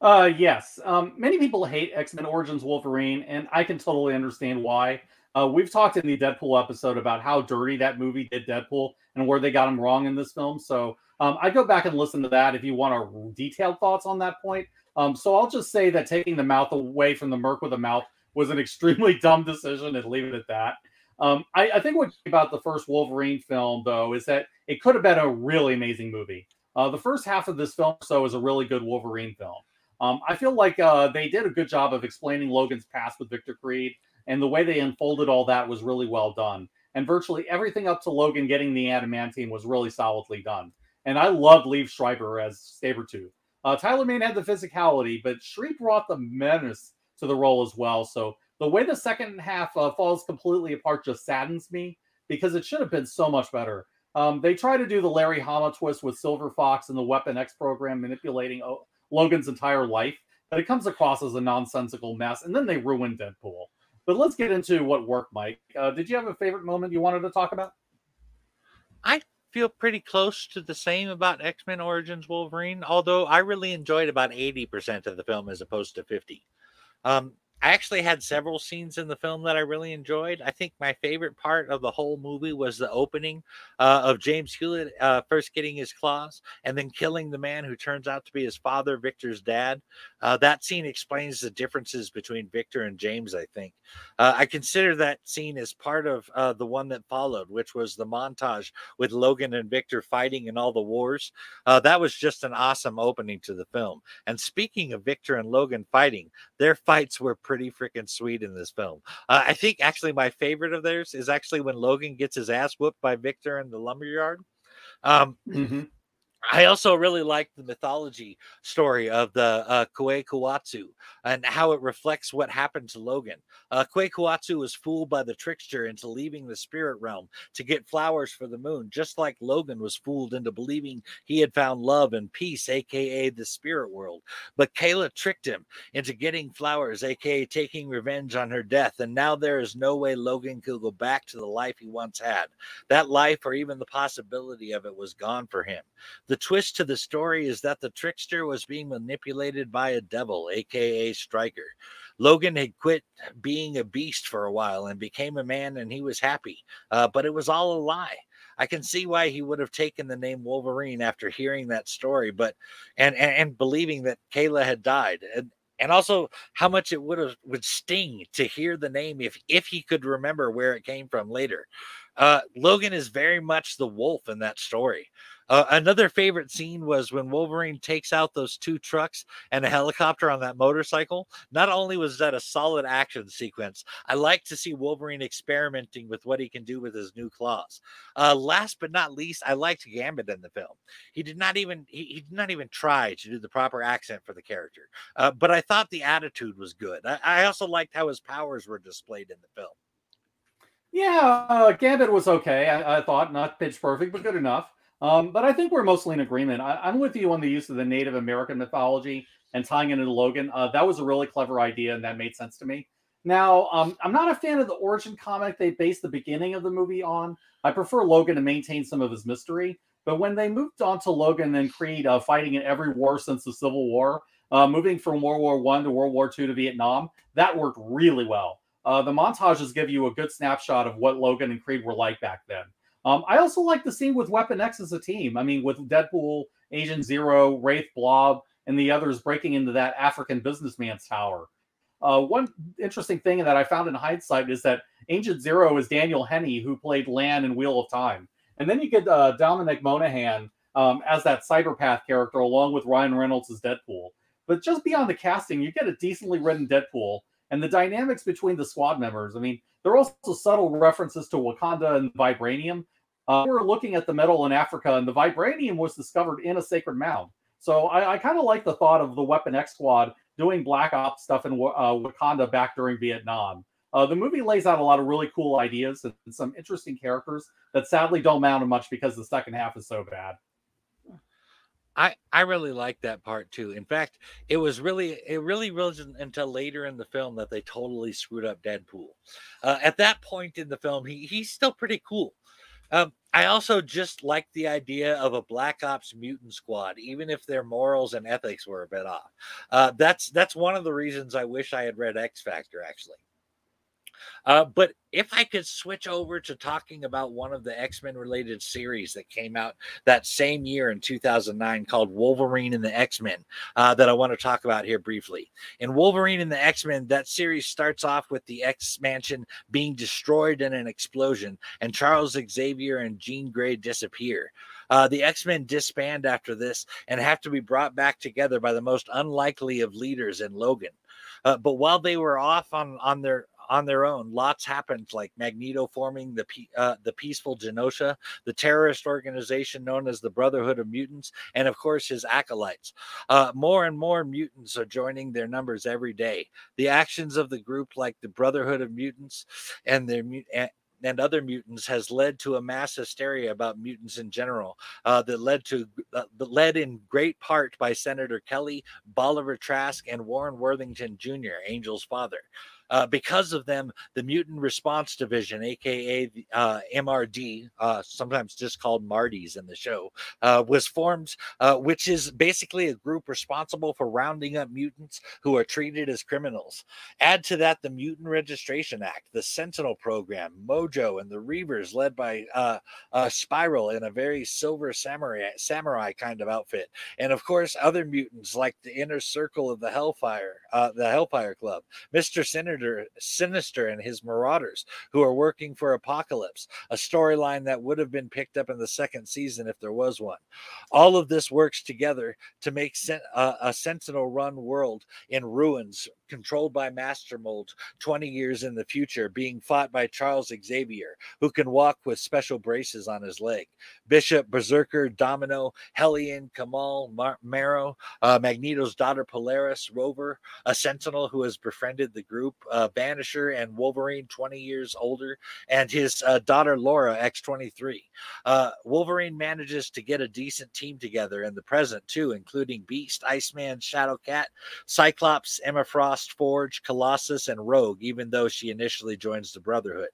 Uh, yes. Um, many people hate X Men Origins Wolverine, and I can totally understand why. Uh, we've talked in the Deadpool episode about how dirty that movie did Deadpool and where they got him wrong in this film. So um, I go back and listen to that if you want our detailed thoughts on that point. Um, so I'll just say that taking the mouth away from the Merc with a mouth was an <laughs> extremely dumb decision and leave it at that. Um, I, I, think what about the first Wolverine film though is that it could have been a really amazing movie. Uh, the first half of this film so is a really good Wolverine film. Um, I feel like uh, they did a good job of explaining Logan's past with Victor Creed, and the way they unfolded all that was really well done. And virtually everything up to Logan getting the adamantium was really solidly done. And I loved Liev Schreiber as Sabretooth. Uh, Tyler Mane had the physicality, but Shri brought the menace to the role as well. So the way the second half uh, falls completely apart just saddens me because it should have been so much better. Um, they try to do the Larry Hama twist with Silver Fox and the Weapon X program manipulating o- Logan's entire life, but it comes across as a nonsensical mess, and then they ruin Deadpool. But let's get into what worked, Mike. Uh, did you have a favorite moment you wanted to talk about? I feel pretty close to the same about X Men Origins Wolverine, although I really enjoyed about 80% of the film as opposed to 50. Um, I actually had several scenes in the film that I really enjoyed. I think my favorite part of the whole movie was the opening uh, of James Hewlett uh, first getting his claws and then killing the man who turns out to be his father, Victor's dad. Uh, that scene explains the differences between Victor and James, I think. Uh, I consider that scene as part of uh, the one that followed, which was the montage with Logan and Victor fighting in all the wars. Uh, that was just an awesome opening to the film. And speaking of Victor and Logan fighting, their fights were pretty freaking sweet in this film. Uh, I think actually my favorite of theirs is actually when Logan gets his ass whooped by Victor in the lumberyard. Um, mm-hmm. I also really like the mythology story of the uh, Kuatsu and how it reflects what happened to Logan. Uh, Kuatsu was fooled by the trickster into leaving the spirit realm to get flowers for the moon, just like Logan was fooled into believing he had found love and peace, aka the spirit world. But Kayla tricked him into getting flowers, aka taking revenge on her death. And now there is no way Logan could go back to the life he once had. That life, or even the possibility of it, was gone for him. The the twist to the story is that the trickster was being manipulated by a devil, aka Stryker. Logan had quit being a beast for a while and became a man, and he was happy. Uh, but it was all a lie. I can see why he would have taken the name Wolverine after hearing that story, but and and, and believing that Kayla had died. And, and also how much it would have would sting to hear the name if if he could remember where it came from later. Uh, Logan is very much the wolf in that story. Uh, another favorite scene was when Wolverine takes out those two trucks and a helicopter on that motorcycle. Not only was that a solid action sequence, I like to see Wolverine experimenting with what he can do with his new claws. Uh, last but not least, I liked Gambit in the film. He did not even he, he did not even try to do the proper accent for the character, uh, but I thought the attitude was good. I, I also liked how his powers were displayed in the film. Yeah, uh, Gambit was okay. I, I, thought not pitch perfect, but good enough. Um, but I think we're mostly in agreement. I, am with you on the use of the Native American mythology and tying it into Logan. Uh, that was a really clever idea, and that made sense to me. Now, um, I'm not a fan of the origin comic they based the beginning of the movie on. I prefer Logan to maintain some of his mystery. But when they moved on to Logan and Creed uh, fighting in every war since the Civil War, uh, moving from World War One to World War Two to Vietnam, that worked really well. Uh, the montages give you a good snapshot of what Logan and Creed were like back then. Um, I also like the scene with Weapon X as a team. I mean, with Deadpool, Agent Zero, Wraith, Blob, and the others breaking into that African businessman's tower. Uh, one interesting thing that I found in hindsight is that Agent Zero is Daniel Henney, who played Lan in Wheel of Time. And then you get uh, Dominic Monaghan um, as that Cyberpath character, along with Ryan Reynolds as Deadpool. But just beyond the casting, you get a decently written Deadpool and the dynamics between the squad members. I mean, there are also subtle references to Wakanda and vibranium. Uh, we were looking at the metal in Africa, and the vibranium was discovered in a sacred mound. So I, I kind of like the thought of the Weapon X Squad doing Black Ops stuff in uh, Wakanda back during Vietnam. Uh, the movie lays out a lot of really cool ideas and some interesting characters that sadly don't matter much because the second half is so bad. I I really like that part too. In fact, it was really it really wasn't until later in the film that they totally screwed up Deadpool. Uh, at that point in the film, he he's still pretty cool. Um, I also just like the idea of a Black Ops mutant squad, even if their morals and ethics were a bit off. Uh, that's that's one of the reasons I wish I had read X Factor actually. Uh, but if I could switch over to talking about one of the X Men related series that came out that same year in 2009 called Wolverine and the X Men, uh, that I want to talk about here briefly. In Wolverine and the X Men, that series starts off with the X Mansion being destroyed in an explosion, and Charles Xavier and Jean Grey disappear. Uh, the X Men disband after this and have to be brought back together by the most unlikely of leaders in Logan. Uh, but while they were off on on their on their own. Lots happened, like Magneto forming the uh, the peaceful Genosha, the terrorist organization known as the Brotherhood of Mutants, and of course his acolytes. Uh, more and more mutants are joining their numbers every day. The actions of the group, like the Brotherhood of Mutants and their and other mutants has led to a mass hysteria about mutants in general uh, that led to uh, led in great part by Senator Kelly, Bolivar Trask, and Warren Worthington Jr., Angel's father. Uh, because of them, the Mutant Response Division, aka uh, MRD, uh, sometimes just called Marty's in the show, uh, was formed, uh, which is basically a group responsible for rounding up mutants who are treated as criminals. Add to that the Mutant Registration Act, the Sentinel Program, Mojo, and the Reavers, led by uh, Spiral in a very silver samurai, samurai kind of outfit, and of course other mutants like the Inner Circle of the Hellfire, the Hellfire Club, Mister Sinister, Sinister and his Marauders, who are working for Apocalypse, a storyline that would have been picked up in the second season if there was one. All of this works together to make uh, a Sentinel run world in ruins controlled by Master Mold 20 years in the future, being fought by Charles Xavier, who can walk with special braces on his leg. Bishop, Berserker, Domino, Hellion, Kamal, Mar- Marrow, uh, Magneto's daughter Polaris, Rover, a Sentinel who has befriended the group, uh, Vanisher, and Wolverine 20 years older, and his uh, daughter Laura, X23. Uh, Wolverine manages to get a decent team together in the present, too, including Beast, Iceman, Shadowcat, Cyclops, Emma Frost, Forge, Colossus, and Rogue, even though she initially joins the Brotherhood.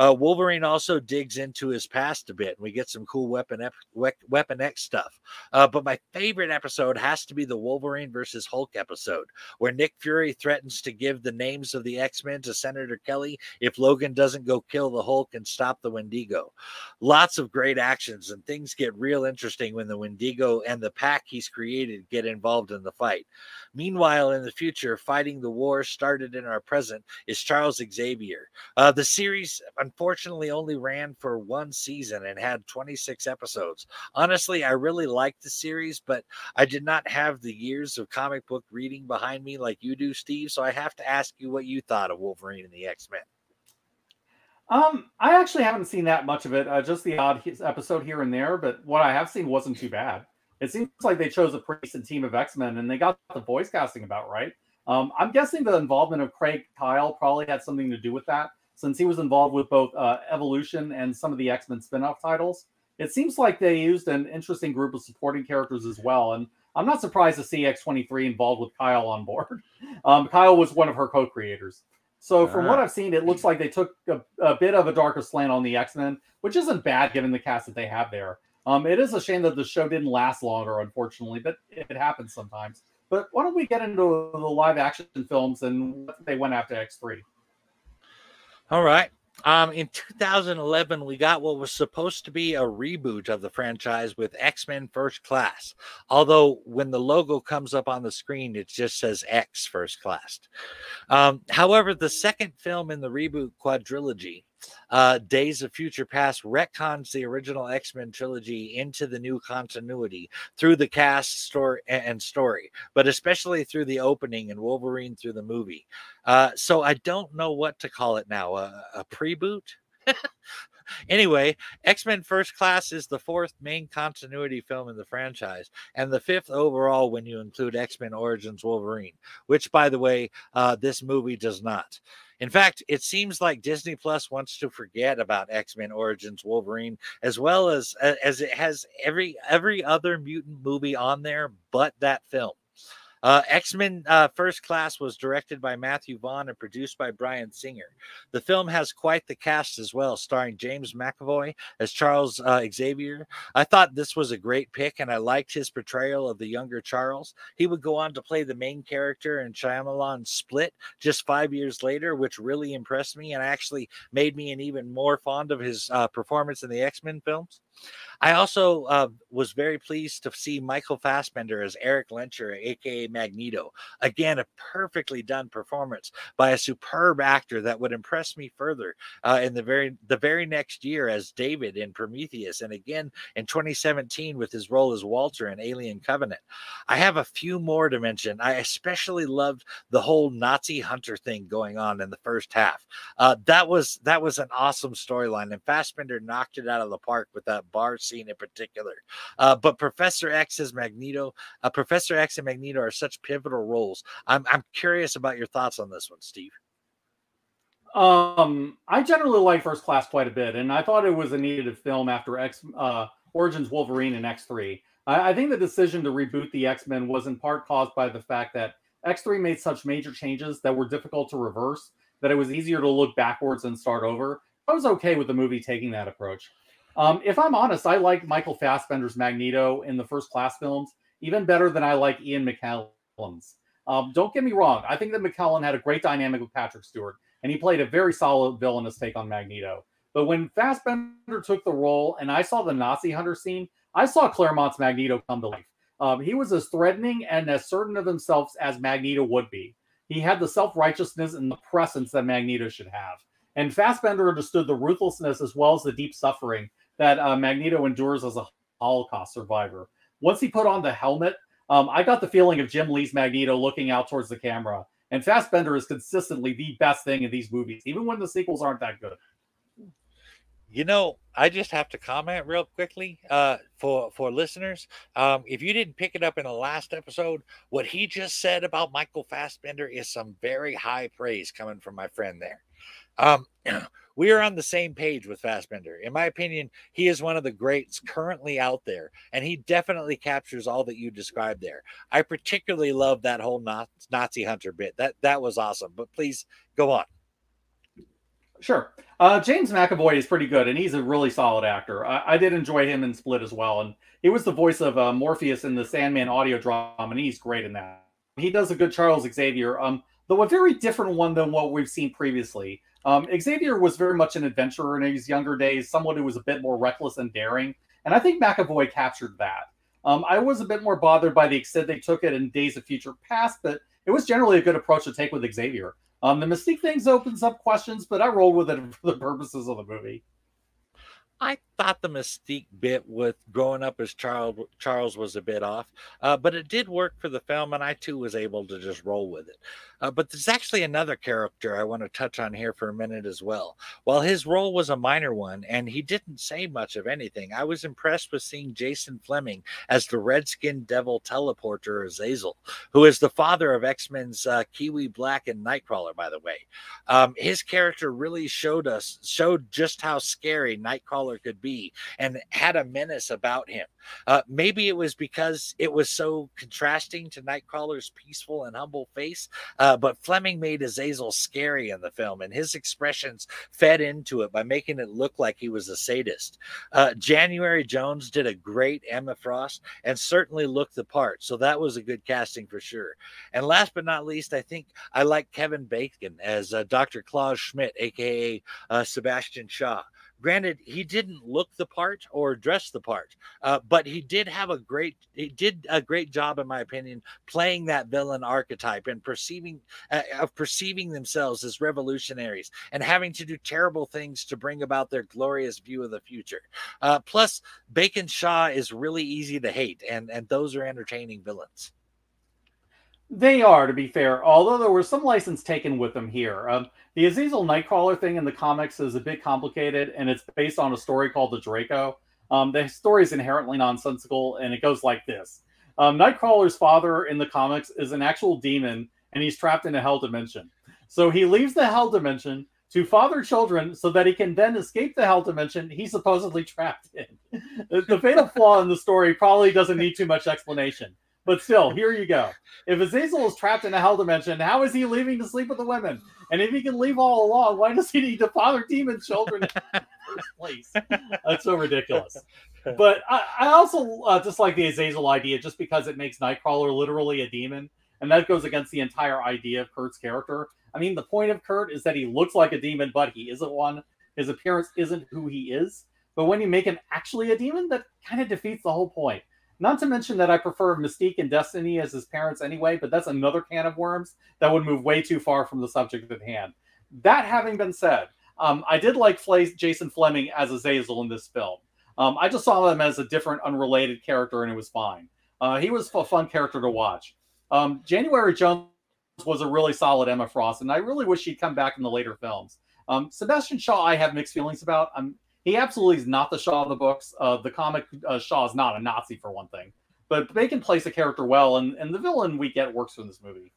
Uh, Wolverine also digs into his past a bit, and we get some cool Weapon Weapon X stuff. Uh, but my favorite episode has to be the Wolverine versus Hulk episode, where Nick Fury threatens to give the names of the X Men to Senator Kelly if Logan doesn't go kill the Hulk and stop the Wendigo. Lots of great actions, and things get real interesting when the Wendigo and the pack he's created get involved in the fight. Meanwhile, in the future, fighting the war started in our present is Charles Xavier. Uh, the series, unfortunately only ran for one season and had 26 episodes. Honestly, I really liked the series, but I did not have the years of comic book reading behind me like you do, Steve. So I have to ask you what you thought of Wolverine and the X Men. Um, I actually haven't seen that much of it, uh, just the odd episode here and there. But what I have seen wasn't too bad. It seems like they chose a pretty decent team of X Men, and they got the voice casting about right. Um, I'm guessing the involvement of Craig Kyle probably had something to do with that since he was involved with both uh, Evolution and some of the X Men spin off titles. It seems like they used an interesting group of supporting characters as well. And I'm not surprised to see X23 involved with Kyle on board. <laughs> Um, Kyle was one of her co creators. So, from what ah. I've seen, it looks like they took a, a bit of a darker slant on the X Men, which isn't bad given the cast that they have there. Um, it is a shame that the show didn't last longer, unfortunately, but it happens sometimes. But why don't we get into the live action films and what they went after X3? All right. Um, in 2011, we got what was supposed to be a reboot of the franchise with X Men First Class. Although, when the logo comes up on the screen, it just says X First Class. Um, however, the second film in the reboot quadrilogy uh, Days of Future Past retcons the original X Men trilogy into the new continuity through the cast story and story, but especially through the opening and Wolverine through the movie. Uh, so I don't know what to call it now. a, a pre-boot. <laughs> Anyway, X Men First Class is the fourth main continuity film in the franchise, and the fifth overall when you include X Men Origins Wolverine, which, by the way, uh, this movie does not. In fact, it seems like Disney Plus wants to forget about X-Men Origins Wolverine as well as as it has every every other mutant movie on there but that film. Uh, X Men uh, First Class was directed by Matthew Vaughn and produced by Bryan Singer. The film has quite the cast as well, starring James McAvoy as Charles uh, Xavier. I thought this was a great pick, and I liked his portrayal of the younger Charles. He would go on to play the main character in Shyamalan's Split just five years later, which really impressed me and actually made me an even more fond of his uh, performance in the X Men films. I also uh, was very pleased to see Michael Fassbender as Eric Lehnsherr, aka Magneto. Again, a perfectly done performance by a superb actor that would impress me further uh, in the very the very next year as David in Prometheus, and again in 2017 with his role as Walter in Alien Covenant. I have a few more to mention. I especially loved the whole Nazi hunter thing going on in the first half. Uh, that was that was an awesome storyline, and Fassbender knocked it out of the park with that bar scene in particular. Uh, but Professor X as Magneto, uh, Professor X and Magneto are such pivotal roles. I'm I'm curious about your thoughts on this one, Steve. Um, I generally like First Class quite a bit, and I thought it was a needed film after X uh, Origins Wolverine and X three. I, I think the decision to reboot the X Men was in part caused by the fact that X three made such major changes that were difficult to reverse that it was easier to look backwards and start over. I was okay with the movie taking that approach. Um, if I'm honest, I like Michael Fassbender's Magneto in the first class films even better than I like Ian McKellen's. Um, don't get me wrong. I think that McKellen had a great dynamic with Patrick Stewart, and he played a very solid villainous take on Magneto. But when Fassbender took the role and I saw the Nazi hunter scene, I saw Claremont's Magneto come to life. Um, he was as threatening and as certain of himself as Magneto would be. He had the self righteousness and the presence that Magneto should have. And Fassbender understood the ruthlessness as well as the deep suffering that uh, Magneto endures as a Holocaust survivor. Once he put on the helmet, um, I got the feeling of Jim Lee's Magneto looking out towards the camera. And Fassbender is consistently the best thing in these movies, even when the sequels aren't that good. You know, I just have to comment real quickly uh, for for listeners. Um, if you didn't pick it up in the last episode, what he just said about Michael Fassbender is some very high praise coming from my friend there. Um, <clears throat> we are on the same page with Fassbender. In my opinion, he is one of the greats currently out there, and he definitely captures all that you described there. I particularly love that whole Nazi hunter bit. That that was awesome. But please go on. Sure. Uh, James McAvoy is pretty good, and he's a really solid actor. I, I, did enjoy him in Split as well, and he was the voice of uh, Morpheus in the Sandman audio drama, and he's great in that. He does a good Charles Xavier, um, though a very different one than what we've seen previously. Um, Xavier was very much an adventurer in his younger days, someone who was a bit more reckless and daring, and I think McAvoy captured that. Um, I was a bit more bothered by the extent they took it in Days of Future Past, but it was generally a good approach to take with Xavier. Um, the Mystique things opens up questions, but I rolled with it <laughs> for the purposes of the movie. I thought the mystique bit with growing up as Charles Charles was a bit off, uh, but it did work for the film, and I too was able to just roll with it. Uh, but there's actually another character I want to touch on here for a minute as well. While his role was a minor one, and he didn't say much of anything, I was impressed with seeing Jason Flemyng as the Redskin Devil teleporter Azazel, who is the father of X Men's uh, Kiwi Black and Nightcrawler. By the way, um, his character really showed us showed just how scary Nightcrawler could be, and had a menace about him. Uh, maybe it was because it was so contrasting to Nightcrawler's peaceful and humble face. Uh, but Flemyng made Azazel scary in the film, and his expressions fed into it by making it look like he was a sadist. Uh, January Jones did a great Emma Frost and certainly looked the part. So that was a good casting for sure. And last but not least, I think I like Kevin Bacon as uh, Dr. Klaus Schmidt, aka uh, Sebastian Shaw. Granted, he didn't look the part or dress the part, uh, but he did have a great he did a great job, in my opinion, playing that villain archetype and perceiving uh, of perceiving themselves as revolutionaries and having to do terrible things to bring about their glorious view of the future. Uh, plus, Bacon Shaw is really easy to hate, and and those are entertaining villains. They are, to be fair, although there was some license taken with them here. Um, the Azazel Nightcrawler thing in the comics is a bit complicated, and it's based on a story called the Draco. Um, the story is inherently nonsensical, and it goes like this um, Nightcrawler's father in the comics is an actual demon, and he's trapped in a hell dimension. So he leaves the hell dimension to father children so that he can then escape the hell dimension he's supposedly <laughs> trapped in. the fatal flaw in the story probably doesn't need too much explanation. But still, here you go. If Azazel is trapped in a hell dimension, how is he leaving to sleep with the women? And if he can leave all along, why does he need to father demon children in the first place? That's so ridiculous. But I, I also uh, just like the Azazel idea just because it makes Nightcrawler literally a demon. And that goes against the entire idea of Kurt's character. I mean, the point of Kurt is that he looks like a demon, but he isn't one. His appearance isn't who he is. But when you make him actually a demon, that kind of defeats the whole point. Not to mention that I prefer Mystique and Destiny as his parents anyway, but that's another can of worms that would move way too far from the subject at hand. That having been said, um, I did like Jason Flemyng as Azazel in this film. Um, I just saw him as a different, unrelated character, and it was fine. Uh, he was a fun character to watch. Um, January Jones was a really solid Emma Frost, and I really wish she'd come back in the later films. Um, Sebastian Shaw, I have mixed feelings about. I'm he absolutely is not the Shaw of the books. Uh, the comic uh, Shaw is not a Nazi for one thing, but Bacon plays the character well, and and the villain we get works in this movie.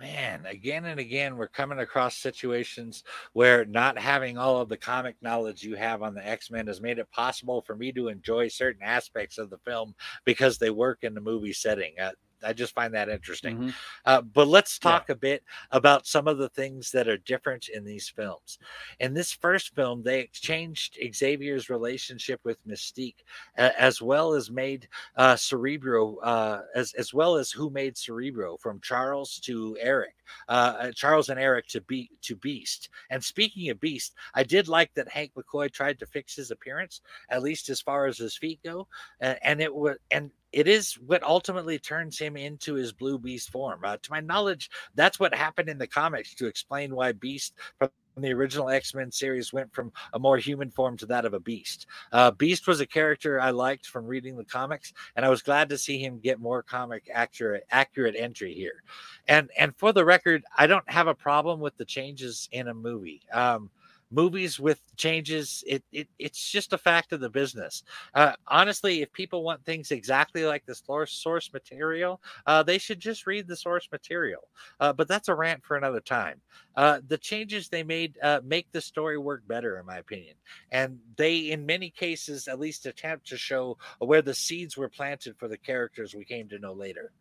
Man, again and again, we're coming across situations where not having all of the comic knowledge you have on the X Men has made it possible for me to enjoy certain aspects of the film because they work in the movie setting. Uh, I just find that interesting. Mm-hmm. Uh, but let's talk yeah. a bit about some of the things that are different in these films. In this first film, they exchanged Xavier's relationship with Mystique, as well as made uh, Cerebro, uh, as as well as who made Cerebro from Charles to Eric, uh, uh, Charles and Eric to be to Beast. And speaking of Beast, I did like that Hank McCoy tried to fix his appearance, at least as far as his feet go, and it was and it is what ultimately turns him into his blue beast form. Uh, to my knowledge, that's what happened in the comics to explain why Beast from the original X Men series went from a more human form to that of a beast. Uh, beast was a character I liked from reading the comics, and I was glad to see him get more comic accurate accurate entry here. And and for the record, I don't have a problem with the changes in a movie. Um, movies with changes it, it it's just a fact of the business. Uh, honestly if people want things exactly like the source material uh, they should just read the source material. Uh, but that's a rant for another time. Uh, the changes they made uh, make the story work better in my opinion. And they in many cases at least attempt to show where the seeds were planted for the characters we came to know later.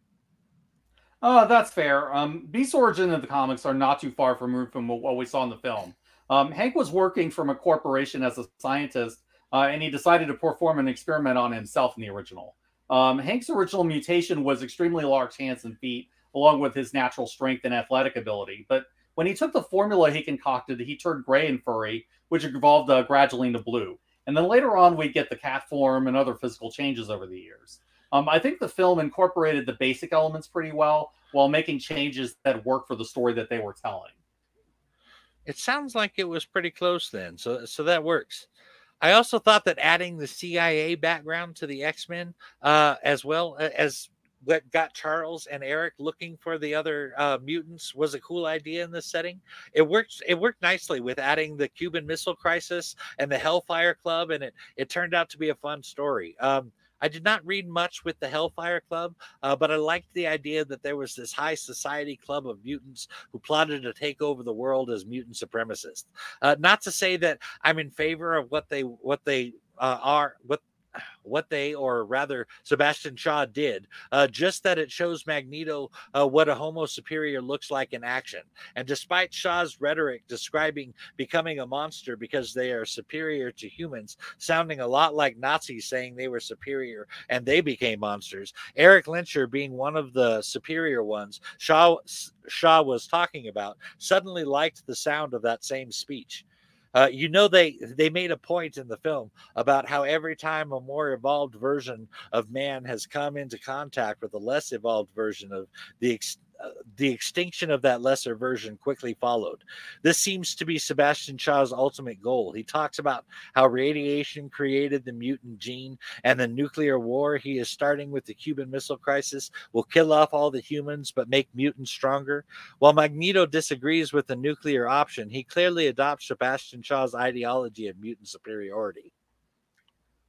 Oh, that's fair. Um, Beast Origin and the comics are not too far from what we saw in the film. Um, Hank was working from a corporation as a scientist, uh, and he decided to perform an experiment on himself in the original. Um, Hank's original mutation was extremely large hands and feet, along with his natural strength and athletic ability. But when he took the formula he concocted, he turned gray and furry, which evolved uh, gradually into blue. And then later on, we get the cat form and other physical changes over the years. Um, I think the film incorporated the basic elements pretty well while making changes that work for the story that they were telling. It sounds like it was pretty close then, so so that works. I also thought that adding the CIA background to the X Men, uh, as well as what got Charles and Eric looking for the other uh, mutants, was a cool idea in this setting. It worked. It worked nicely with adding the Cuban Missile Crisis and the Hellfire Club, and it it turned out to be a fun story. Um, I did not read much with the Hellfire Club, uh, but I liked the idea that there was this high society club of mutants who plotted to take over the world as mutant supremacists. Uh, not to say that I'm in favor of what they what they uh, are what what they, or rather Sebastian Shaw, did. Uh, just that it shows Magneto uh, what a Homo superior looks like in action. And despite Shaw's rhetoric describing becoming a monster because they are superior to humans, sounding a lot like Nazis saying they were superior and they became monsters, Eric Lehnsherr being one of the superior ones Shaw, Shaw was talking about, suddenly liked the sound of that same speech. Uh, you know they they made a point in the film about how every time a more evolved version of man has come into contact with a less evolved version of the ex- the extinction of that lesser version quickly followed. This seems to be Sebastian Shaw's ultimate goal. He talks about how radiation created the mutant gene and the nuclear war he is starting with the Cuban Missile Crisis will kill off all the humans but make mutants stronger. While Magneto disagrees with the nuclear option, he clearly adopts Sebastian Shaw's ideology of mutant superiority.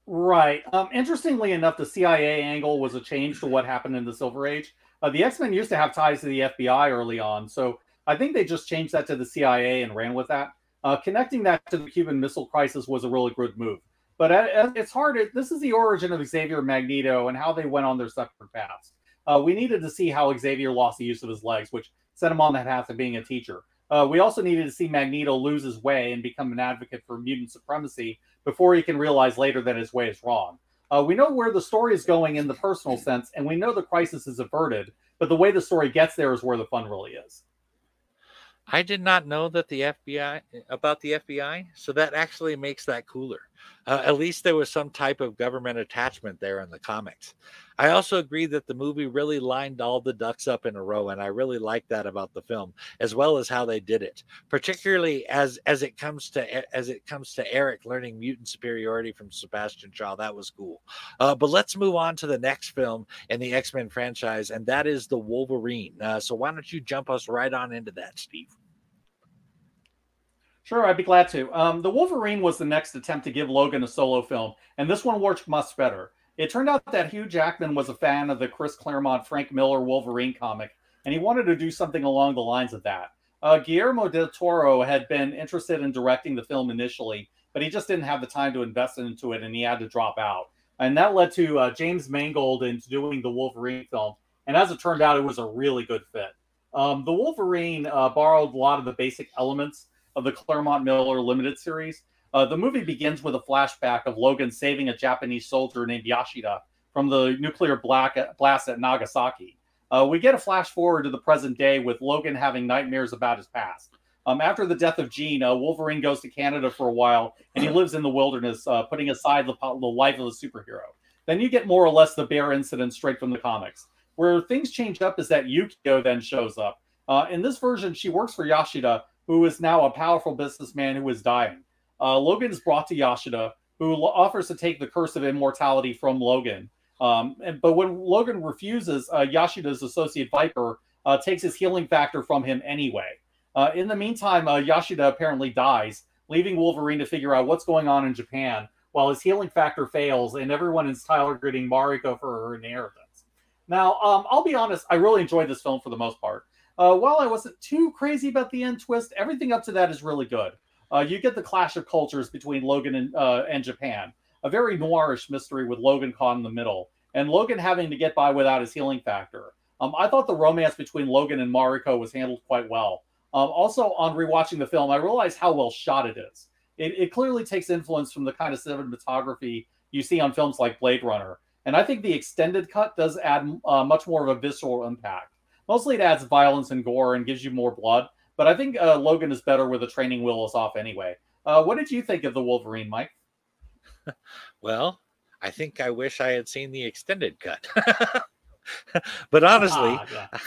Right. Um, interestingly enough, the CIA angle was a change to what happened in the Silver Age. Uh, the X Men used to have ties to the FBI early on, so I think they just changed that to the CIA and ran with that. Uh, connecting that to the Cuban Missile Crisis was a really good move. But uh, it's hard. This is the origin of Xavier Magneto and how they went on their separate paths. Uh, we needed to see how Xavier lost the use of his legs, which set him on that path of being a teacher. Uh, we also needed to see Magneto lose his way and become an advocate for mutant supremacy before he can realize later that his way is wrong. Uh, we know where the story is going in the personal sense, and we know the crisis is averted, but the way the story gets there is where the fun really is. I did not know that the FBI about the FBI, so that actually makes that cooler. Uh, at least there was some type of government attachment there in the comics. I also agree that the movie really lined all the ducks up in a row, and I really like that about the film, as well as how they did it. Particularly as as it comes to as it comes to Eric learning mutant superiority from Sebastian Shaw, that was cool. Uh, but let's move on to the next film in the X Men franchise, and that is the Wolverine. Uh, so why don't you jump us right on into that, Steve? Sure, I'd be glad to. Um, the Wolverine was the next attempt to give Logan a solo film, and this one worked much better. It turned out that Hugh Jackman was a fan of the Chris Claremont Frank Miller Wolverine comic, and he wanted to do something along the lines of that. Uh, Guillermo del Toro had been interested in directing the film initially, but he just didn't have the time to invest into it, and he had to drop out. And that led to uh, James Mangold into doing the Wolverine film. And as it turned out, it was a really good fit. Um, the Wolverine uh, borrowed a lot of the basic elements of the Claremont Miller limited series. Uh, the movie begins with a flashback of Logan saving a Japanese soldier named Yashida from the nuclear blast at Nagasaki. Uh, we get a flash forward to the present day with Logan having nightmares about his past. Um, after the death of Jean, uh, Wolverine goes to Canada for a while and he lives in the wilderness, uh, putting aside the, the life of a superhero. Then you get more or less the bear incident straight from the comics. Where things change up is that Yukio then shows up. Uh, in this version, she works for Yashida, who is now a powerful businessman who is dying. Uh, Logan is brought to Yashida, who offers to take the curse of immortality from Logan. Um, and, but when Logan refuses, uh, Yashida's associate Viper uh, takes his healing factor from him anyway. Uh, in the meantime, uh, Yashida apparently dies, leaving Wolverine to figure out what's going on in Japan, while his healing factor fails, and everyone is targeting Mariko for her inheritance. Now, um, I'll be honest, I really enjoyed this film for the most part. Uh, while I wasn't too crazy about the end twist, everything up to that is really good. Uh, you get the clash of cultures between Logan and, uh, and Japan, a very noirish mystery with Logan caught in the middle, and Logan having to get by without his healing factor. Um, I thought the romance between Logan and Mariko was handled quite well. Um, also, on rewatching the film, I realized how well shot it is. It, it clearly takes influence from the kind of cinematography you see on films like Blade Runner, and I think the extended cut does add uh, much more of a visceral impact. Mostly it adds violence and gore and gives you more blood, but I think uh, Logan is better with the training wheels off anyway. Uh, what did you think of the Wolverine, Mike? <laughs> well, I think I wish I had seen the extended cut. <laughs> but honestly, ah,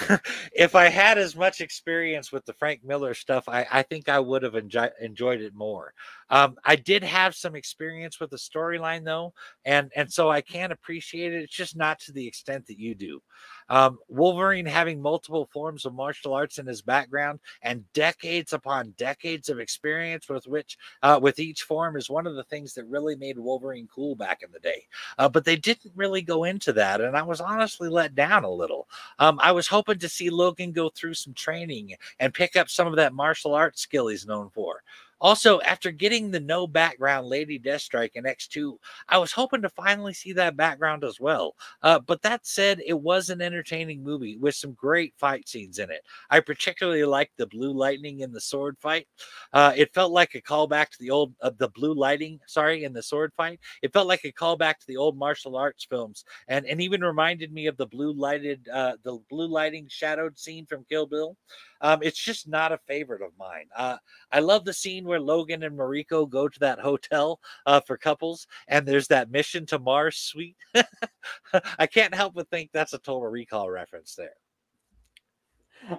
yeah. <laughs> if I had as much experience with the Frank Miller stuff, I, I think I would have enjoy, enjoyed it more. Um, I did have some experience with the storyline though, and and so I can appreciate it. It's just not to the extent that you do. Um, Wolverine having multiple forms of martial arts in his background and decades upon decades of experience with which uh, with each form is one of the things that really made Wolverine cool back in the day. Uh, but they didn't really go into that, and I was honestly let down a little. Um, I was hoping to see Logan go through some training and pick up some of that martial arts skill he's known for. Also, after getting the no background Lady Deathstrike in X2, I was hoping to finally see that background as well. Uh, but that said, it was an entertaining movie with some great fight scenes in it. I particularly liked the blue lightning in the sword fight. Uh, it felt like a callback to the old, uh, the blue lighting, sorry, in the sword fight. It felt like a callback to the old martial arts films and, and even reminded me of the blue lighted, uh, the blue lighting shadowed scene from Kill Bill. Um, it's just not a favorite of mine. Uh, I love the scene where Logan and Mariko go to that hotel uh, for couples, and there's that mission to Mars suite. <laughs> I can't help but think that's a Total Recall reference there.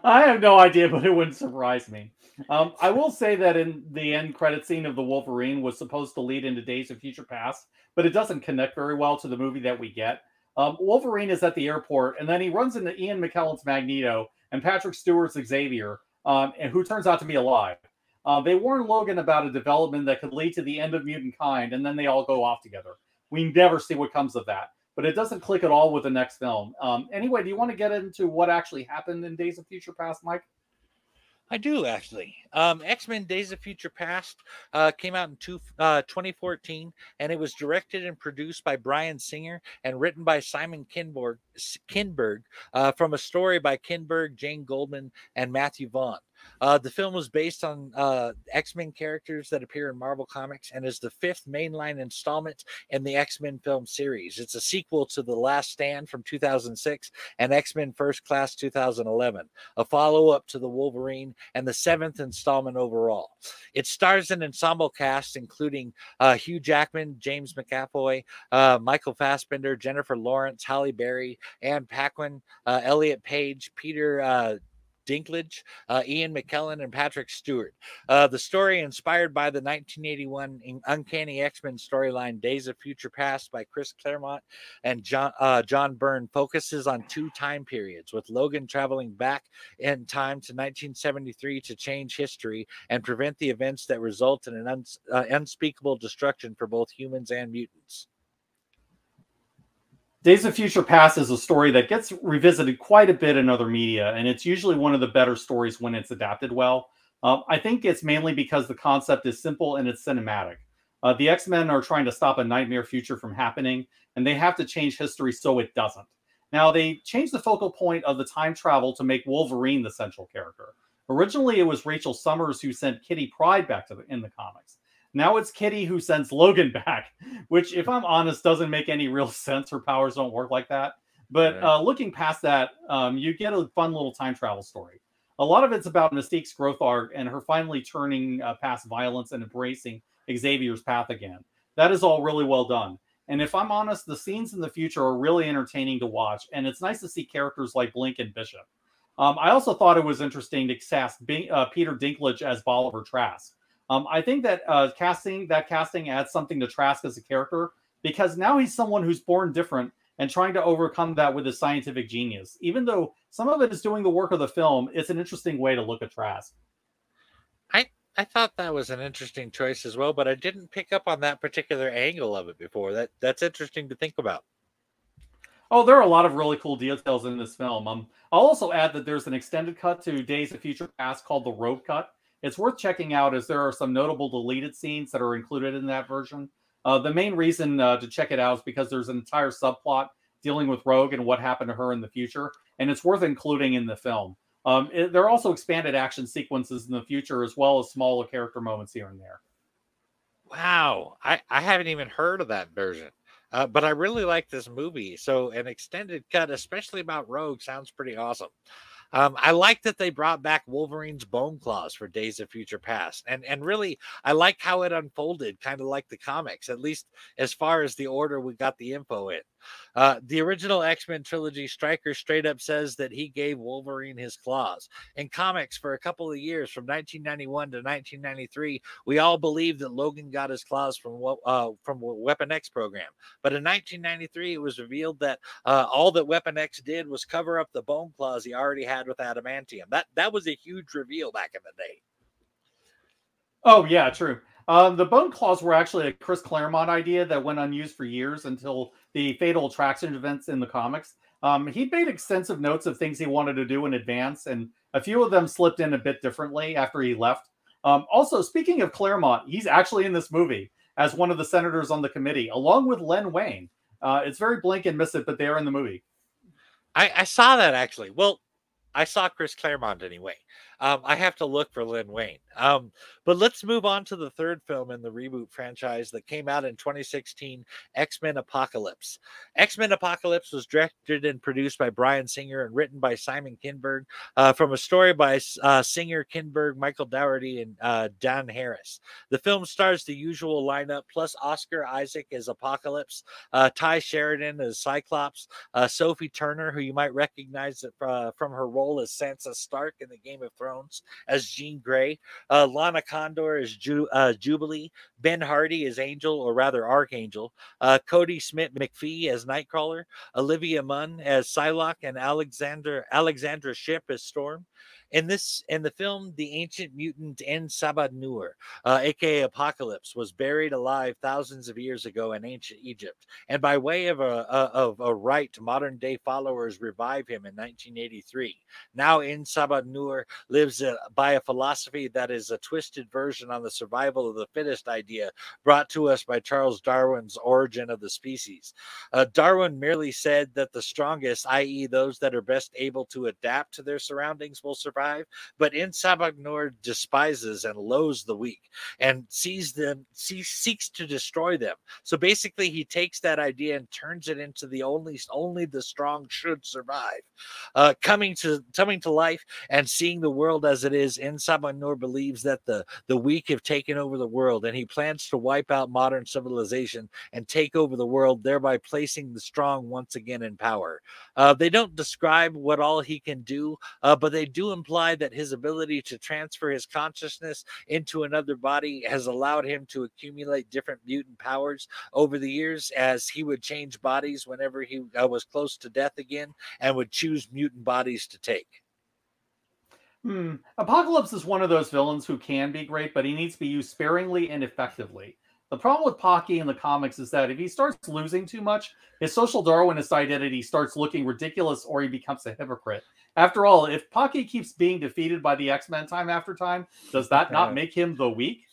I have no idea, but it wouldn't surprise me. Um, I will say that in the end credit scene of the Wolverine was supposed to lead into Days of Future Past, but it doesn't connect very well to the movie that we get. Um, Wolverine is at the airport, and then he runs into Ian McKellen's Magneto, and Patrick Stewart's Xavier, um, and who turns out to be alive. Uh, they warn Logan about a development that could lead to the end of mutant kind, and then they all go off together. We never see what comes of that, but it doesn't click at all with the next film. Um, anyway, do you want to get into what actually happened in Days of Future Past, Mike? I do actually. Um, X Men Days of Future Past uh, came out in two, uh, 2014, and it was directed and produced by Bryan Singer and written by Simon Kinborg, Kinberg uh, from a story by Kinberg, Jane Goldman, and Matthew Vaughn. Uh, the film was based on uh, X Men characters that appear in Marvel Comics and is the fifth mainline installment in the X Men film series. It's a sequel to The Last Stand from 2006 and X Men First Class 2011, a follow up to The Wolverine, and the seventh installment overall. It stars an ensemble cast including uh, Hugh Jackman, James McAvoy, uh, Michael Fassbender, Jennifer Lawrence, Halle Berry, Anne Paquin, uh, Elliot Page, Peter uh, Dinklage, uh, Ian McKellen, and Patrick Stewart. Uh, the story, inspired by the 1981 Uncanny X Men storyline Days of Future Past by Chris Claremont and John, uh, John Byrne, focuses on two time periods, with Logan traveling back in time to 1973 to change history and prevent the events that result in an uns- uh, unspeakable destruction for both humans and mutants. Days of Future Past is a story that gets revisited quite a bit in other media, and it's usually one of the better stories when it's adapted well. Uh, I think it's mainly because the concept is simple and it's cinematic. Uh, the X Men are trying to stop a nightmare future from happening, and they have to change history so it doesn't. Now, they changed the focal point of the time travel to make Wolverine the central character. Originally, it was Rachel Summers who sent Kitty Pryde back to the, in the comics. Now it's Kitty who sends Logan <laughs> back, which, if I'm honest, doesn't make any real <laughs> sense. Her powers don't work like that. But uh, looking past that, um, you get a fun little time travel story. A lot of it's about Mystique's growth arc and her finally turning uh, past violence and embracing Xavier's path again. That is all really well done. And if I'm honest, the scenes in the future are really entertaining to watch, and it's nice to see characters like Blink and Bishop. Um, I also thought it was interesting to cast uh, Peter Dinklage as Bolivar Trask. Um, I think that uh, casting that casting adds something to Trask as a character because now he's someone who's born different and trying to overcome that with his scientific genius. Even though some of it is doing the work of the film, it's an interesting way to look at Trask. I I thought that was an interesting choice as well, but I didn't pick up on that particular angle of it before. That that's interesting to think about. Oh, there are a lot of really cool details in this film. Um, I'll also add that there's an extended cut to Days of Future Past called the Rogue Cut. It's worth checking out as there are some notable deleted scenes that are included in that version. Uh, the main reason uh, to check it out is because there's an entire subplot dealing with Rogue and what happened to her in the future, and it's worth including in the film. Um, it, there are also expanded action sequences in the future, as well as smaller character moments here and there. Wow, I, I haven't even heard of that version, uh, but I really like this movie. So an extended cut, especially about Rogue, sounds pretty awesome. Um, I like that they brought back Wolverine's bone claws for Days of Future Past, and and really I like how it unfolded, kind of like the comics, at least as far as the order we got the info in. Uh, the original X Men trilogy, Stryker straight up says that he gave Wolverine his claws. In comics, for a couple of years, from 1991 to 1993, we all believed that Logan got his claws from uh, from Weapon X program. But in 1993, it was revealed that uh, all that Weapon X did was cover up the bone claws he already had with adamantium. That that was a huge reveal back in the day. Oh yeah, true. Um, the bone claws were actually a Chris Claremont idea that went unused for years until the Fatal Attraction events in the comics. Um, he made extensive notes of things he wanted to do in advance, and a few of them slipped in a bit differently after he left. Um, also, speaking of Claremont, he's actually in this movie as one of the senators on the committee, along with Len Wein. Uh, it's very blink and miss it, but they are in the movie. I, I saw that actually. Well, I saw Chris Claremont anyway. Um, I have to look for Len Wein. Um, but let's move on to the third film in the reboot franchise that came out in 2016 X Men Apocalypse. X Men Apocalypse was directed and produced by Bryan Singer and written by Simon Kinberg uh, from a story by uh, Singer, Kinberg, Michael Dougherty, and uh, Dan Harris. The film stars the usual lineup plus Oscar Isaac as Apocalypse, uh, Tye Sheridan as Cyclops, uh, Sophie Turner, who you might recognize uh, from her role as Sansa Stark in the Game of Thrones Thrones as Jean Grey, uh, Lana Condor as Ju- uh, Jubilee, Ben Hardy as Angel, or rather Archangel, uh, Kodi Smit-McPhee as Nightcrawler, Olivia Munn as Psylocke, and Alexander Alexandra Shipp as Storm. In this, in the film, the ancient mutant En-Sabah-Nur, uh, aka Apocalypse, was buried alive thousands of years ago in ancient Egypt, and by way of a, a of a rite, modern day followers revive him in 1983. Now, En-Sabah-Nur lives uh, by a philosophy that is a twisted version on the survival of the fittest idea brought to us by Charles Darwin's Origin of the Species. Uh, Darwin merely said that the strongest, i.e., those that are best able to adapt to their surroundings, will survive survive. But En-Sabah-Nur despises and loathes the weak and sees them, sees, seeks to destroy them. So basically, he takes that idea and turns it into the only only the strong should survive. Uh, coming to coming to life and seeing the world as it is, En-Sabah-Nur believes that the the weak have taken over the world, and he plans to wipe out modern civilization and take over the world, thereby placing the strong once again in power. Uh, they don't describe what all he can do, uh, but they do imply imply that his ability to transfer his consciousness into another body has allowed him to accumulate different mutant powers over the years as he would change bodies whenever he uh, was close to death again and would choose mutant bodies to take. Hmm. Apocalypse is one of those villains who can be great, but he needs to be used sparingly and effectively. The problem with Pocky in the comics is that if he starts losing too much, his social Darwinist identity starts looking ridiculous or he becomes a hypocrite. After all, if Pocky keeps being defeated by the X Men time after time, does that not make him the weak?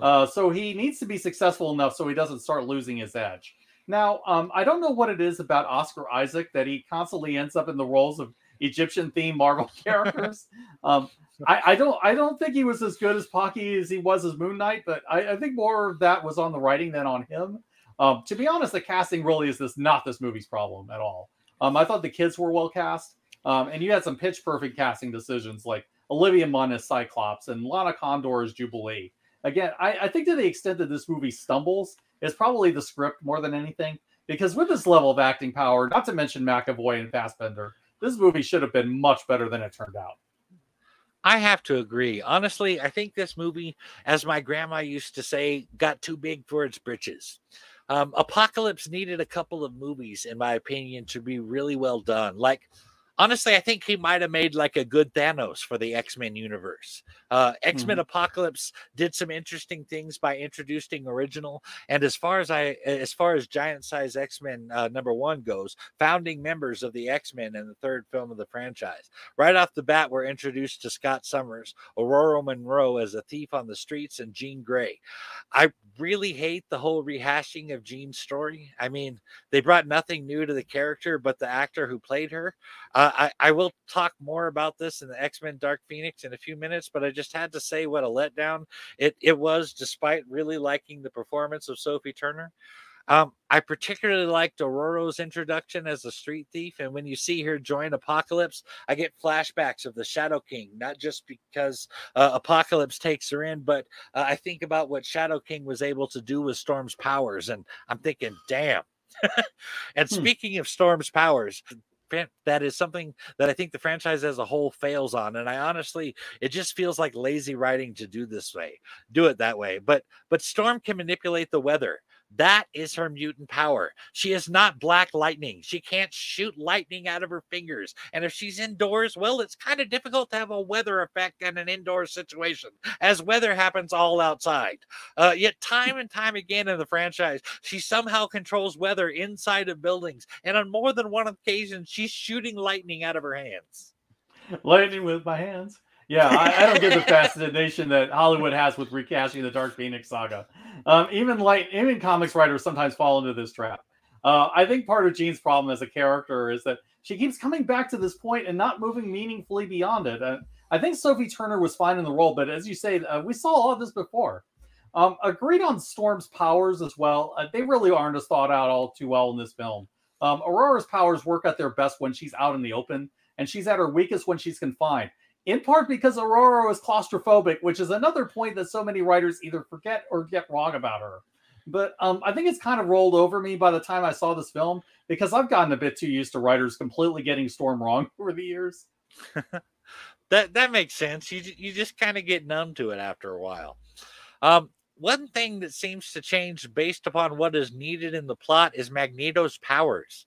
Uh, so he needs to be successful enough so he doesn't start losing his edge. Now, um, I don't know what it is about Oscar Isaac that he constantly ends up in the roles of Egyptian themed Marvel <laughs> characters. um, I, I, don't I don't think he was as good as Pocky as he was as Moon Knight, but I, I think more of that was on the writing than on him. Um, to be honest, the casting really is this not this movie's problem at all. Um, I thought the kids were well cast, um, and you had some pitch perfect casting decisions like Olivia Munn as Cyclops and Lana Condor as Jubilee. Again, I, I think to the extent that this movie stumbles is probably the script more than anything, because with this level of acting power, not to mention McAvoy and Fassbender, this movie should have been much better than it turned out. I have to agree. Honestly, I think this movie, as my grandma used to say, got too big for its britches. Um, Apocalypse needed a couple of movies, in my opinion, to be really well done. Like honestly, I think he might have made like a good Thanos for the X Men universe. Uh, X Men mm-hmm. Apocalypse did some interesting things by introducing original, and as far as I, as far as Giant Size X Men uh, number one goes, founding members of the X Men in the third film of the franchise. Right off the bat, we're introduced to Scott Summers, Ororo Munroe as a thief on the streets, and Jean Grey. I really hate the whole rehashing of Jean's story. I mean, they brought nothing new to the character, but the actor who played her. Uh, I, I will talk more about this in the X Men Dark Phoenix in a few minutes, but I just had to say what a letdown it, it was, despite really liking the performance of Sophie Turner. Um, I particularly liked Ororo's introduction as a street thief, and when you see her join Apocalypse, I get flashbacks of the Shadow King. Not just because uh, Apocalypse takes her in, but uh, I think about what Shadow King was able to do with Storm's powers, and I'm thinking, damn. <laughs> and hmm. speaking of Storm's powers, that is something that I think the franchise as a whole fails on. And I honestly, it just feels like lazy writing to do this way, do it that way. But but Storm can manipulate the weather. That is her mutant power. She is not black lightning. She can't shoot lightning out of her fingers. And if she's indoors, well, it's kind of difficult to have a weather effect in an indoor situation, as weather happens all outside. Uh, yet, time and time again in the franchise, she somehow controls weather inside of buildings. And on more than one occasion, she's shooting lightning out of her hands. Lightning with my hands. Yeah, I, I, don't get the fascination that Hollywood has with recasting the Dark Phoenix saga. Um, even light, even comics writers sometimes fall into this trap. Uh, I think part of Jean's problem as a character is that she keeps coming back to this point and not moving meaningfully beyond it. Uh, I think Sophie Turner was fine in the role, but as you say, uh, we saw all of this before. Um, agreed on Storm's powers as well. Uh, they really aren't as thought out all too well in this film. Um, Ororo's powers work at their best when she's out in the open, and she's at her weakest when she's confined in part because Ororo is claustrophobic, which is another point that so many writers either forget or get wrong about her. But um, I think it's kind of rolled over me by the time I saw this film because I've gotten a bit too used to writers completely getting Storm wrong <laughs> over the years. <laughs> that that makes sense. You you just kind of get numb to it after a while. Um, one thing that seems to change based upon what is needed in the plot is Magneto's powers.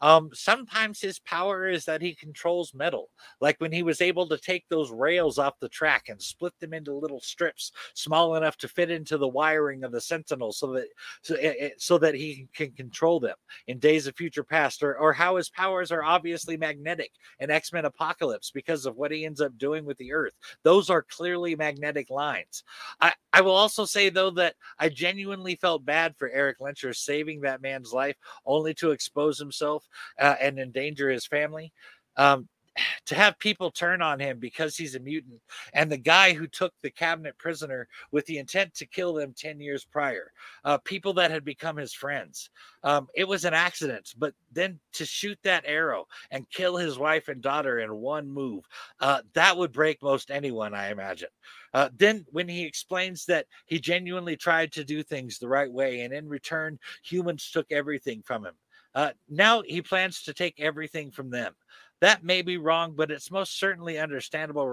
Um, sometimes his power is that he controls metal, like when he was able to take those rails off the track and split them into little strips small enough to fit into the wiring of the Sentinel, so that so, eh, eh, so that he can control them in Days of Future Past, or or how his powers are obviously magnetic in X Men Apocalypse because of what he ends up doing with the Earth. Those are clearly magnetic lines. I I will also say though that I genuinely felt bad for Erik Lehnsherr saving that man's life only to expose himself uh, and endanger his family. Um, <sighs> to have people turn on him because he's a mutant and the guy who took the cabinet prisoner with the intent to kill them 10 years prior uh, people that had become his friends. Um, it was an accident but then to shoot that arrow and kill his wife and daughter in one move uh, that would break most anyone i imagine. Uh, then when he explains that he genuinely tried to do things the right way and in return humans took everything from him uh, now he plans to take everything from them. That may be wrong, but it's most certainly understandable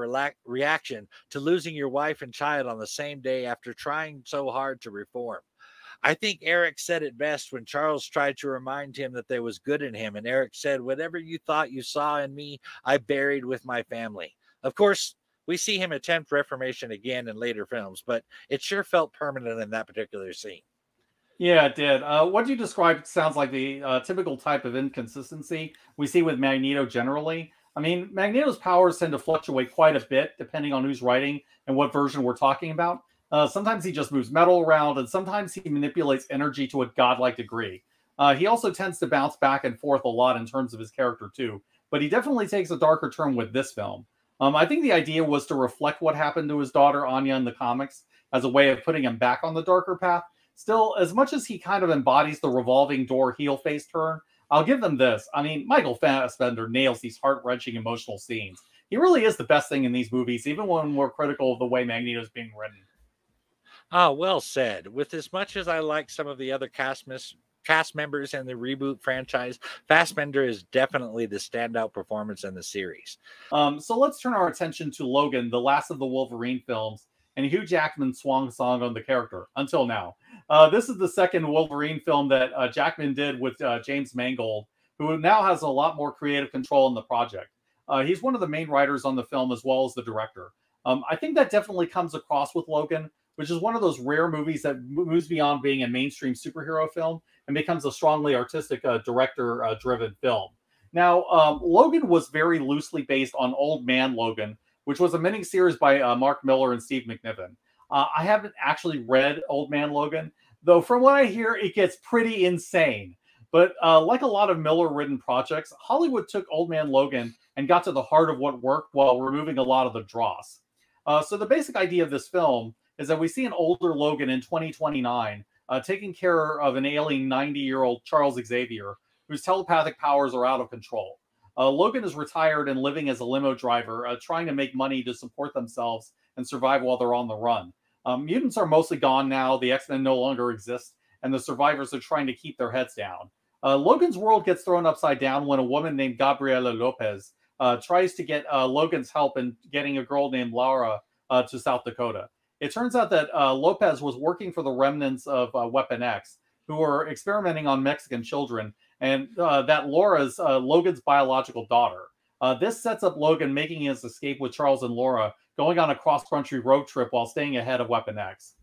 reaction to losing your wife and child on the same day after trying so hard to reform. I think Eric said it best when Charles tried to remind him that there was good in him. And Eric said, Whatever you thought you saw in me, I buried with my family. Of course, we see him attempt reformation again in later films, but it sure felt permanent in that particular scene. Yeah, it did. Uh, what you described sounds like the uh, typical type of inconsistency we see with Magneto generally. I mean, Magneto's powers tend to fluctuate quite a bit depending on who's writing and what version we're talking about. Uh, sometimes he just moves metal around, and sometimes he manipulates energy to a godlike degree. Uh, he also tends to bounce back and forth a lot in terms of his character too, but he definitely takes a darker turn with this film. Um, I think the idea was to reflect what happened to his daughter Anya in the comics as a way of putting him back on the darker path. Still, as much as he kind of embodies the revolving door heel face turn, I'll give them this. I mean, Michael Fassbender nails these heart wrenching emotional scenes. He really is the best thing in these movies, even when we're critical of the way Magneto's being written. Ah, well said. With as much as I like some of the other cast mis- cast members in the reboot franchise, Fassbender is definitely the standout performance in the series. Um, so let's turn our attention to Logan, the last of the Wolverine films, and Hugh Jackman's swan song on the character until now. Uh, this is the second Wolverine film that uh, Jackman did with uh, James Mangold, who now has a lot more creative control in the project. Uh, he's one of the main writers on the film as well as the director. Um, I think that definitely comes across with Logan, which is one of those rare movies that moves beyond being a mainstream superhero film and becomes a strongly artistic uh, director uh, driven film. Now, um, Logan was very loosely based on Old Man Logan, which was a mini series by Mark Millar and Steve McNiven. Uh, I haven't actually read Old Man Logan, though from what I hear, it gets pretty insane. But uh, like a lot of Millar-written projects, Hollywood took Old Man Logan and got to the heart of what worked while removing a lot of the dross. Uh, so the basic idea of this film is that we see an older Logan in 2029 uh, taking care of an ailing 90 year old Charles Xavier whose telepathic powers are out of control. Uh, Logan is retired and living as a limo driver, uh, trying to make money to support themselves and survive while they're on the run. Um, mutants are mostly gone now, the X Men no longer exist, and the survivors are trying to keep their heads down. Uh, Logan's world gets thrown upside down when a woman named Gabriela Lopez uh, tries to get uh, Logan's help in getting a girl named Laura uh, to South Dakota. It turns out that uh, Lopez was working for the remnants of uh, Weapon X, who were experimenting on Mexican children, and that Laura's Logan's biological daughter. This sets up Logan making his escape with Charles and Laura, going on a cross-country road trip while staying ahead of Weapon X.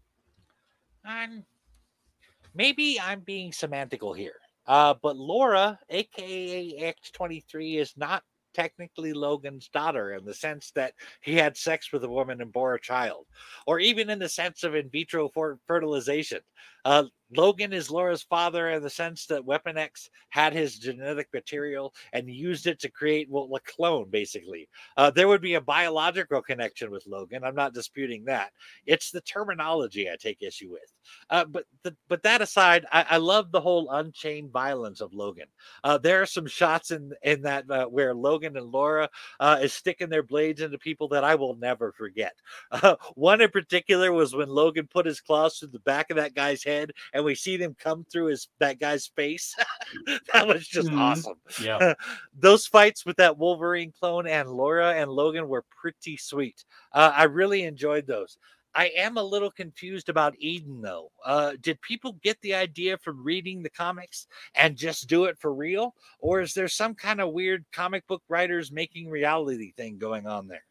Maybe I'm being semantical here, uh, but Laura, aka X23, is not technically Logan's daughter in the sense that he had sex with a woman and bore a child, or even in the sense of in vitro fertilization. Uh, Logan is Laura's father in the sense that Weapon X had his genetic material and used it to create well, a clone, basically. Uh, there would be a biological connection with Logan. I'm not disputing that. It's the terminology I take issue with. Uh, but the, but that aside, I, I, love the whole unchained violence of Logan. Uh, there are some shots in in that uh, where Logan and Laura uh, is sticking their blades into people that I will never forget. <laughs> one in particular was when Logan put his claws through the back of that guy's head and and we see them come through his that guy's face. <laughs> that was just mm-hmm. awesome. Yeah. <laughs> Those fights with that Wolverine clone and Laura and Logan were pretty sweet. Uh, I really enjoyed those. I am a little confused about Eden though. Uh, did people get the idea from reading the comics and just do it for real? Or is there some kind of weird comic book writers making reality thing going on there?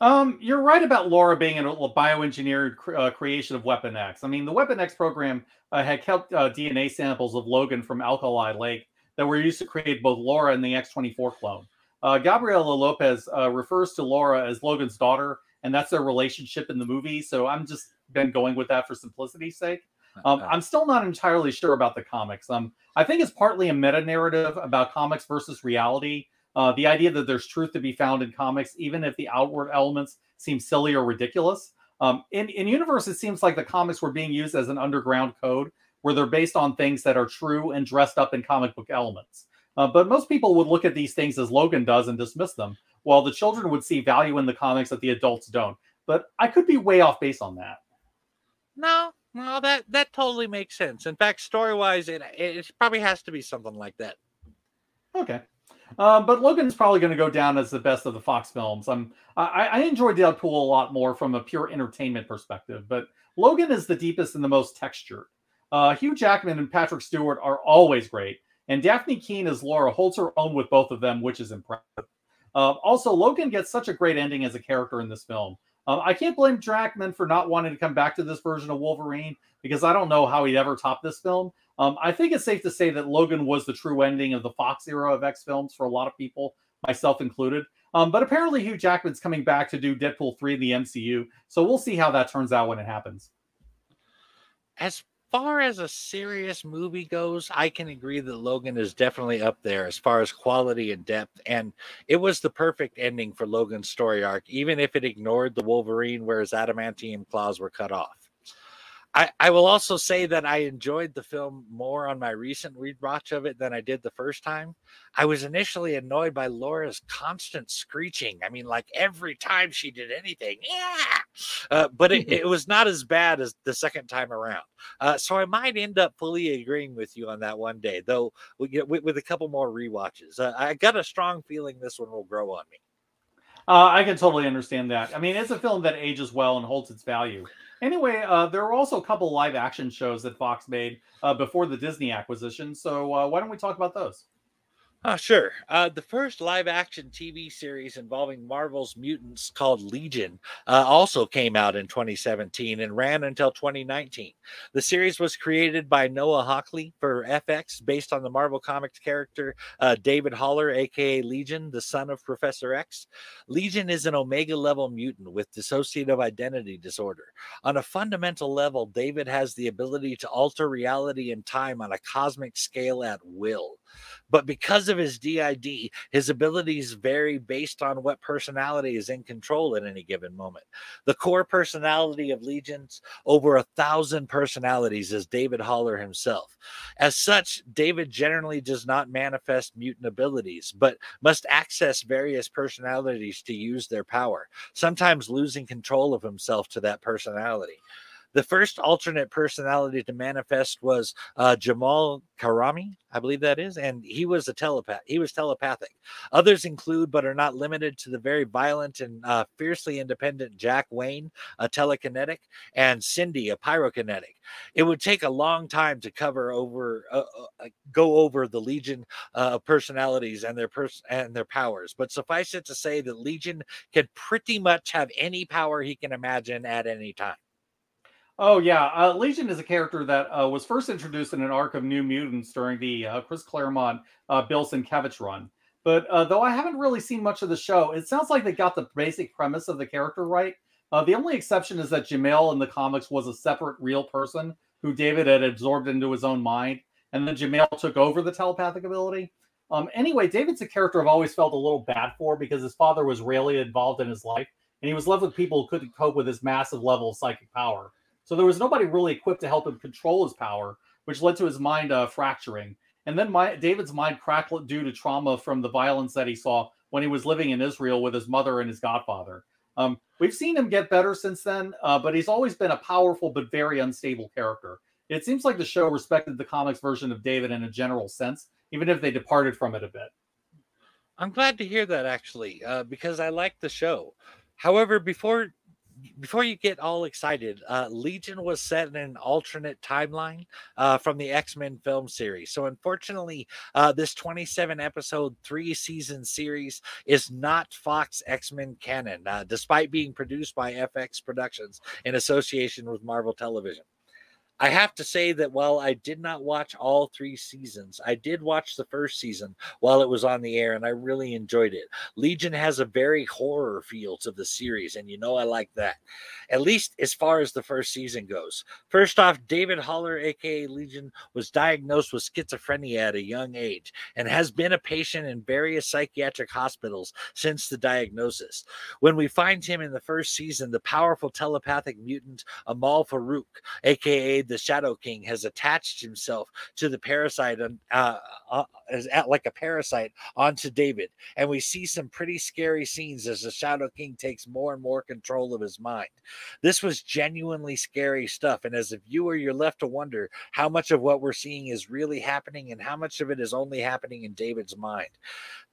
Um, you're right about Laura being a bioengineered cr- uh, creation of Weapon X. I mean, the Weapon X program uh, had kept uh, DNA samples of Logan from Alkali Lake that were used to create both Laura and the X24 clone. Uh, Gabriela Lopez uh, refers to Laura as Logan's daughter, and that's their relationship in the movie. So I'm just been going with that for simplicity's sake. Um, I'm still not entirely sure about the comics. Um, I think it's partly a meta narrative about comics versus reality uh, the idea that there's truth to be found in comics, even if the outward elements seem silly or ridiculous. Um, in, in universe, it seems like the comics were being used as an underground code where they're based on things that are true and dressed up in comic book elements. Uh, but most people would look at these things as Logan does and dismiss them, while the children would see value in the comics that the adults don't. But I could be way off base on that. No, no, that that totally makes sense. In fact, story wise, it it probably has to be something like that. Okay. Um, but Logan's probably going to go down as the best of the Fox films. I'm, I, I enjoy Deadpool a lot more from a pure entertainment perspective, but Logan is the deepest and the most textured. Uh, Hugh Jackman and Patrick Stewart are always great, and Dafne Keen as Laura holds her own with both of them, which is impressive. Uh, also, Logan gets such a great ending as a character in this film. Um, I can't blame Jackman for not wanting to come back to this version of Wolverine because I don't know how he'd ever top this film. Um, I think it's safe to say that Logan was the true ending of the Fox era of X films for a lot of people, myself included. Um, but apparently, Hugh Jackman's coming back to do Deadpool 3 in the MCU. So we'll see how that turns out when it happens. As far as a serious movie goes, I can agree that Logan is definitely up there as far as quality and depth. And it was the perfect ending for Logan's story arc, even if it ignored the Wolverine where his adamantium claws were cut off. I, I will also say that I enjoyed the film more on my recent rewatch of it than I did the first time. I was initially annoyed by Laura's constant screeching. I mean, like every time she did anything, yeah. Uh, but it, <laughs> it, was not as bad as the second time around. Uh, so I might end up fully agreeing with you on that one day, though with, with a couple more re-watches. Uh, I got a strong feeling this one will grow on me. Uh, I can totally understand that. I mean, it's a film that ages well and holds its value. Anyway, uh, there were also a couple live action shows that Fox made uh, before the Disney acquisition. So uh, why don't we talk about those? Uh, sure. Uh, the first live action TV series involving Marvel's mutants called Legion uh, also came out in 2017 and ran until 2019. The series was created by Noah Hawley for FX based on the Marvel Comics character uh, David Haller, aka Legion, the son of Professor X. Legion is an Omega level mutant with dissociative identity disorder. On a fundamental level, David has the ability to alter reality and time on a cosmic scale at will. But because of his DID, his abilities vary based on what personality is in control at any given moment. The core personality of Legions, over a thousand personalities, is David Haller himself. As such, David generally does not manifest mutant abilities, but must access various personalities to use their power, sometimes losing control of himself to that personality. The first alternate personality to manifest was uh, Jemail Karami, I believe that is, and he was a telepath. He was telepathic. Others include, but are not limited to, the very violent and uh, fiercely independent Jack Wayne, a telekinetic, and Cindy, a pyrokinetic. It would take a long time to cover over, uh, uh go over the Legion uh, of personalities and their pers- and their powers, but suffice it to say that Legion can pretty much have any power he can imagine at any time. Oh yeah, uh, Legion is a character that uh, was first introduced in an arc of New Mutants during the uh, Chris Claremont, uh, Bill Sienkiewicz run. But uh, though I haven't really seen much of the show, it sounds like they got the basic premise of the character right. Uh, the only exception is that Jemail in the comics was a separate, real person who David had absorbed into his own mind, and then Jemail took over the telepathic ability. Um, anyway, David's a character I've always felt a little bad for because his father was rarely involved in his life, and he was left with people who couldn't cope with his massive level of psychic power. So there was nobody really equipped to help him control his power, which led to his mind uh, fracturing. And then my, David's mind cracked due to trauma from the violence that he saw when he was living in Israel with his mother and his godfather. Um, we've seen him get better since then, uh, but he's always been a powerful but very unstable character. It seems like the show respected the comics version of David in a general sense, even if they departed from it a bit. I'm glad to hear that actually, uh, because I like the show. However, before before you get all excited, uh, Legion was set in an alternate timeline uh, from the X Men film series. So, unfortunately, uh, this 27 episode, three season series is not Fox X Men canon, uh, despite being produced by FX Productions in association with Marvel Television. I have to say that while I did not watch all three seasons, I did watch the first season while it was on the air and I really enjoyed it. Legion has a very horror feel to the series, and you know I like that, at least as far as the first season goes. First off, David Haller, aka Legion, was diagnosed with schizophrenia at a young age and has been a patient in various psychiatric hospitals since the diagnosis. When we find him in the first season, the powerful telepathic mutant Amahl Farouk, aka the Shadow King has attached himself to the parasite and uh, uh, at, like a parasite onto David, and we see some pretty scary scenes as the Shadow King takes more and more control of his mind. This was genuinely scary stuff, and as a viewer, you're left to wonder how much of what we're seeing is really happening and how much of it is only happening in David's mind.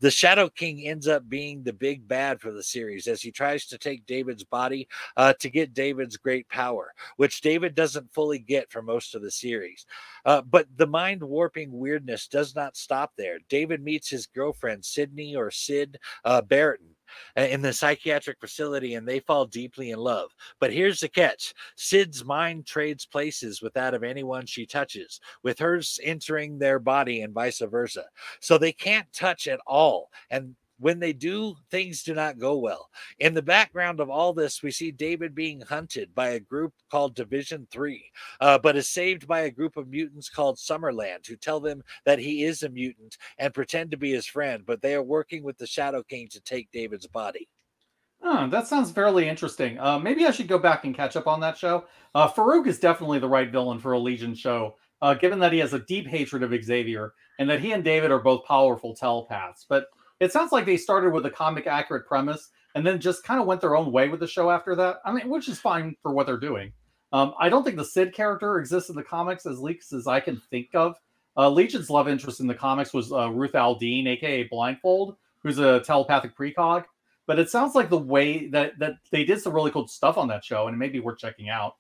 The Shadow King ends up being the big bad for the series as he tries to take David's body uh, to get David's great power, which David doesn't fully get for most of the series. Uh, but the mind warping weirdness does not stop there. David meets his girlfriend, Sydney or Sid uh, uh, in the psychiatric facility and they fall deeply in love. But here's the catch Sid's mind trades places with that of anyone she touches, with hers entering their body and vice versa. So they can't touch at all. And when they do, things do not go well. In the background of all this, we see David being hunted by a group called Division 3, uh, but is saved by a group of mutants called Summerland who tell them that he is a mutant and pretend to be his friend, but they are working with the Shadow King to take David's body. Oh, that sounds fairly interesting. Uh, maybe I should go back and catch up on that show. Uh, Farouk is definitely the right villain for a Legion show, uh, given that he has a deep hatred of Xavier and that he and David are both powerful telepaths. But it sounds like they started with a comic accurate premise and then just kind of went their own way with the show after that. I mean, which is fine for what they're doing. Um, I don't think the Sid character exists in the comics as leaks as I can think of. Uh, Legion's love interest in the comics was uh, Ruth Aldine, aka Blindfold, who's a telepathic precog. But it sounds like the way that that they did some really cool stuff on that show, and it may be worth checking out.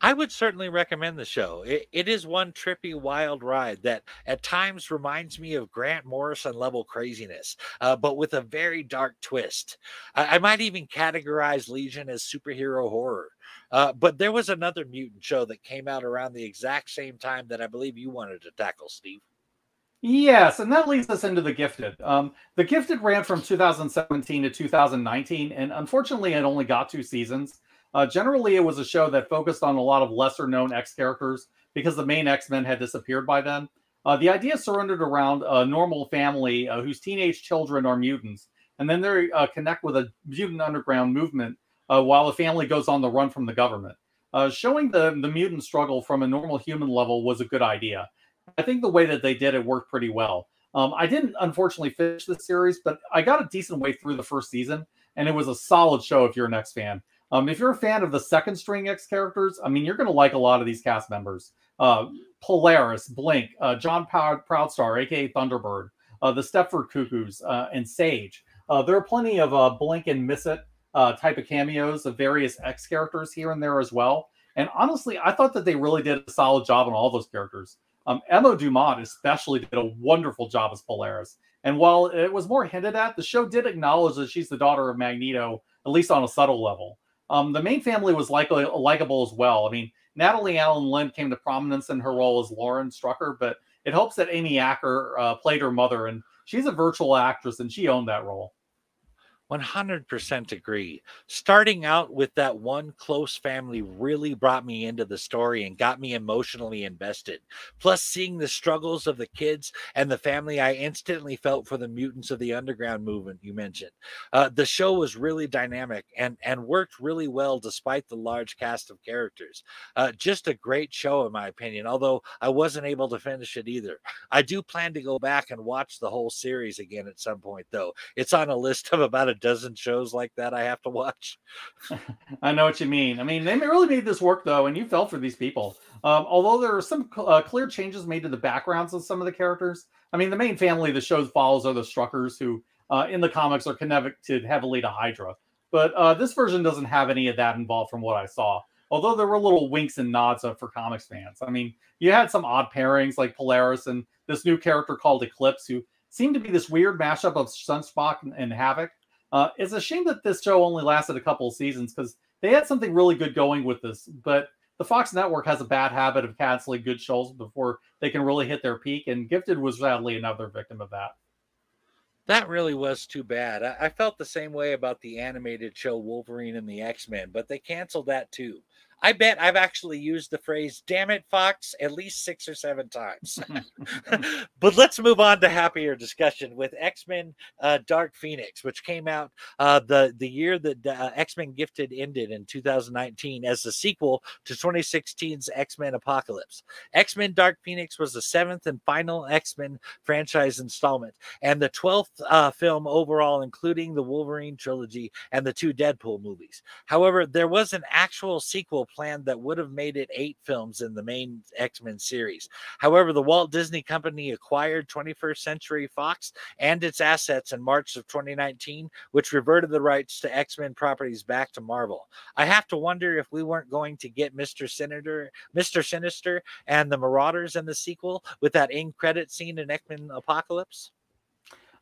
I would certainly recommend the show. It, it is one trippy, wild ride that at times reminds me of Grant Morrison level craziness, uh, but with a very dark twist. I, I, might even categorize Legion as superhero horror. Uh, but there was another mutant show that came out around the exact same time that I believe you wanted to tackle, Steve. Yes, and that leads us into The Gifted. Um, the Gifted ran from 2017 to 2019, and unfortunately, it only got two seasons. Uh, generally, it was a show that focused on a lot of lesser known X characters because the main X Men had disappeared by then. Uh, the idea surrounded around a normal family uh, whose teenage children are mutants, and then they uh, connect with a mutant underground movement uh, while the family goes on the run from the government. Uh, showing the, the mutant struggle from a normal human level was a good idea. I think the way that they did it worked pretty well. Um, I didn't unfortunately finish the series, but I got a decent way through the first season, and it was a solid show if you're an X fan. Um, if you're a fan of the second string X characters, I mean, you're going to like a lot of these cast members. Uh, Polaris, Blink, uh, John Proud, Proudstar, aka Thunderbird, uh, the Stepford Cuckoos, uh, and Sage. Uh, there are plenty of uh, Blink and Miss It type of cameos of various X characters here and there as well. And honestly, I thought that they really did a solid job on all those characters. Um, Emma Dumont especially did a wonderful job as Polaris. And while it was more hinted at, the show did acknowledge that she's the daughter of Magneto, at least on a subtle level. Um, the main family was likely likable as well. I mean, Natalie Alyn Lind came to prominence in her role as Lauren Strucker, but it helps that Amy Acker uh, played her mother, and she's a virtual actress, and she owned that role. 100% agree. Starting out with that one close family really brought me into the story and got me emotionally invested. Plus, seeing the struggles of the kids and the family, I instantly felt for the mutants of the underground movement you mentioned. Uh, the show was really dynamic and, and worked really well despite the large cast of characters. Uh, just a great show, in my opinion, although I wasn't able to finish it either. I do plan to go back and watch the whole series again at some point, though. It's on a list of about a dozen shows like that I have to watch. <laughs> I know what you mean. I mean, they really made this work though, and you felt for these people. Um, although there are some uh, clear changes made to the backgrounds of some of the characters. I mean, the main family the show follows are the Struckers, who uh, in the comics are connected heavily to Hydra. But uh, this version doesn't have any of that involved from what I saw. Although there were little winks and nods for comics fans. I mean, you had some odd pairings like Polaris and this new character called Eclipse, who seemed to be this weird mashup of Sunspot and, and Havoc. Uh, it's a shame that this show only lasted a couple of seasons because they had something really good going with this. But the Fox Network has a bad habit of canceling good shows before they can really hit their peak, and Gifted was sadly another victim of that. That really was too bad. I, I felt the same way about the animated show Wolverine and the X Men, but they canceled that too. I bet I've actually used the phrase "damn it, Fox" at least six or seven times. <laughs> <laughs> but let's move on to happier discussion with X Men: uh, Dark Phoenix, which came out uh, the the year that uh, X Men Gifted ended in 2019 as the sequel to 2016's X Men Apocalypse. X Men: Dark Phoenix was the seventh and final X Men franchise installment and the twelfth uh, film overall, including the Wolverine trilogy and the two Deadpool movies. However, there was an actual sequel planned that would have made it eight films in the main X Men series. However, the Walt Disney Company acquired 21st Century Fox and its assets in March of 2019, which reverted the rights to X Men properties back to Marvel. I have to wonder if we weren't going to get Mr. Senator, Mr. Sinister and the Marauders in the sequel with that end credit scene in X Men Apocalypse.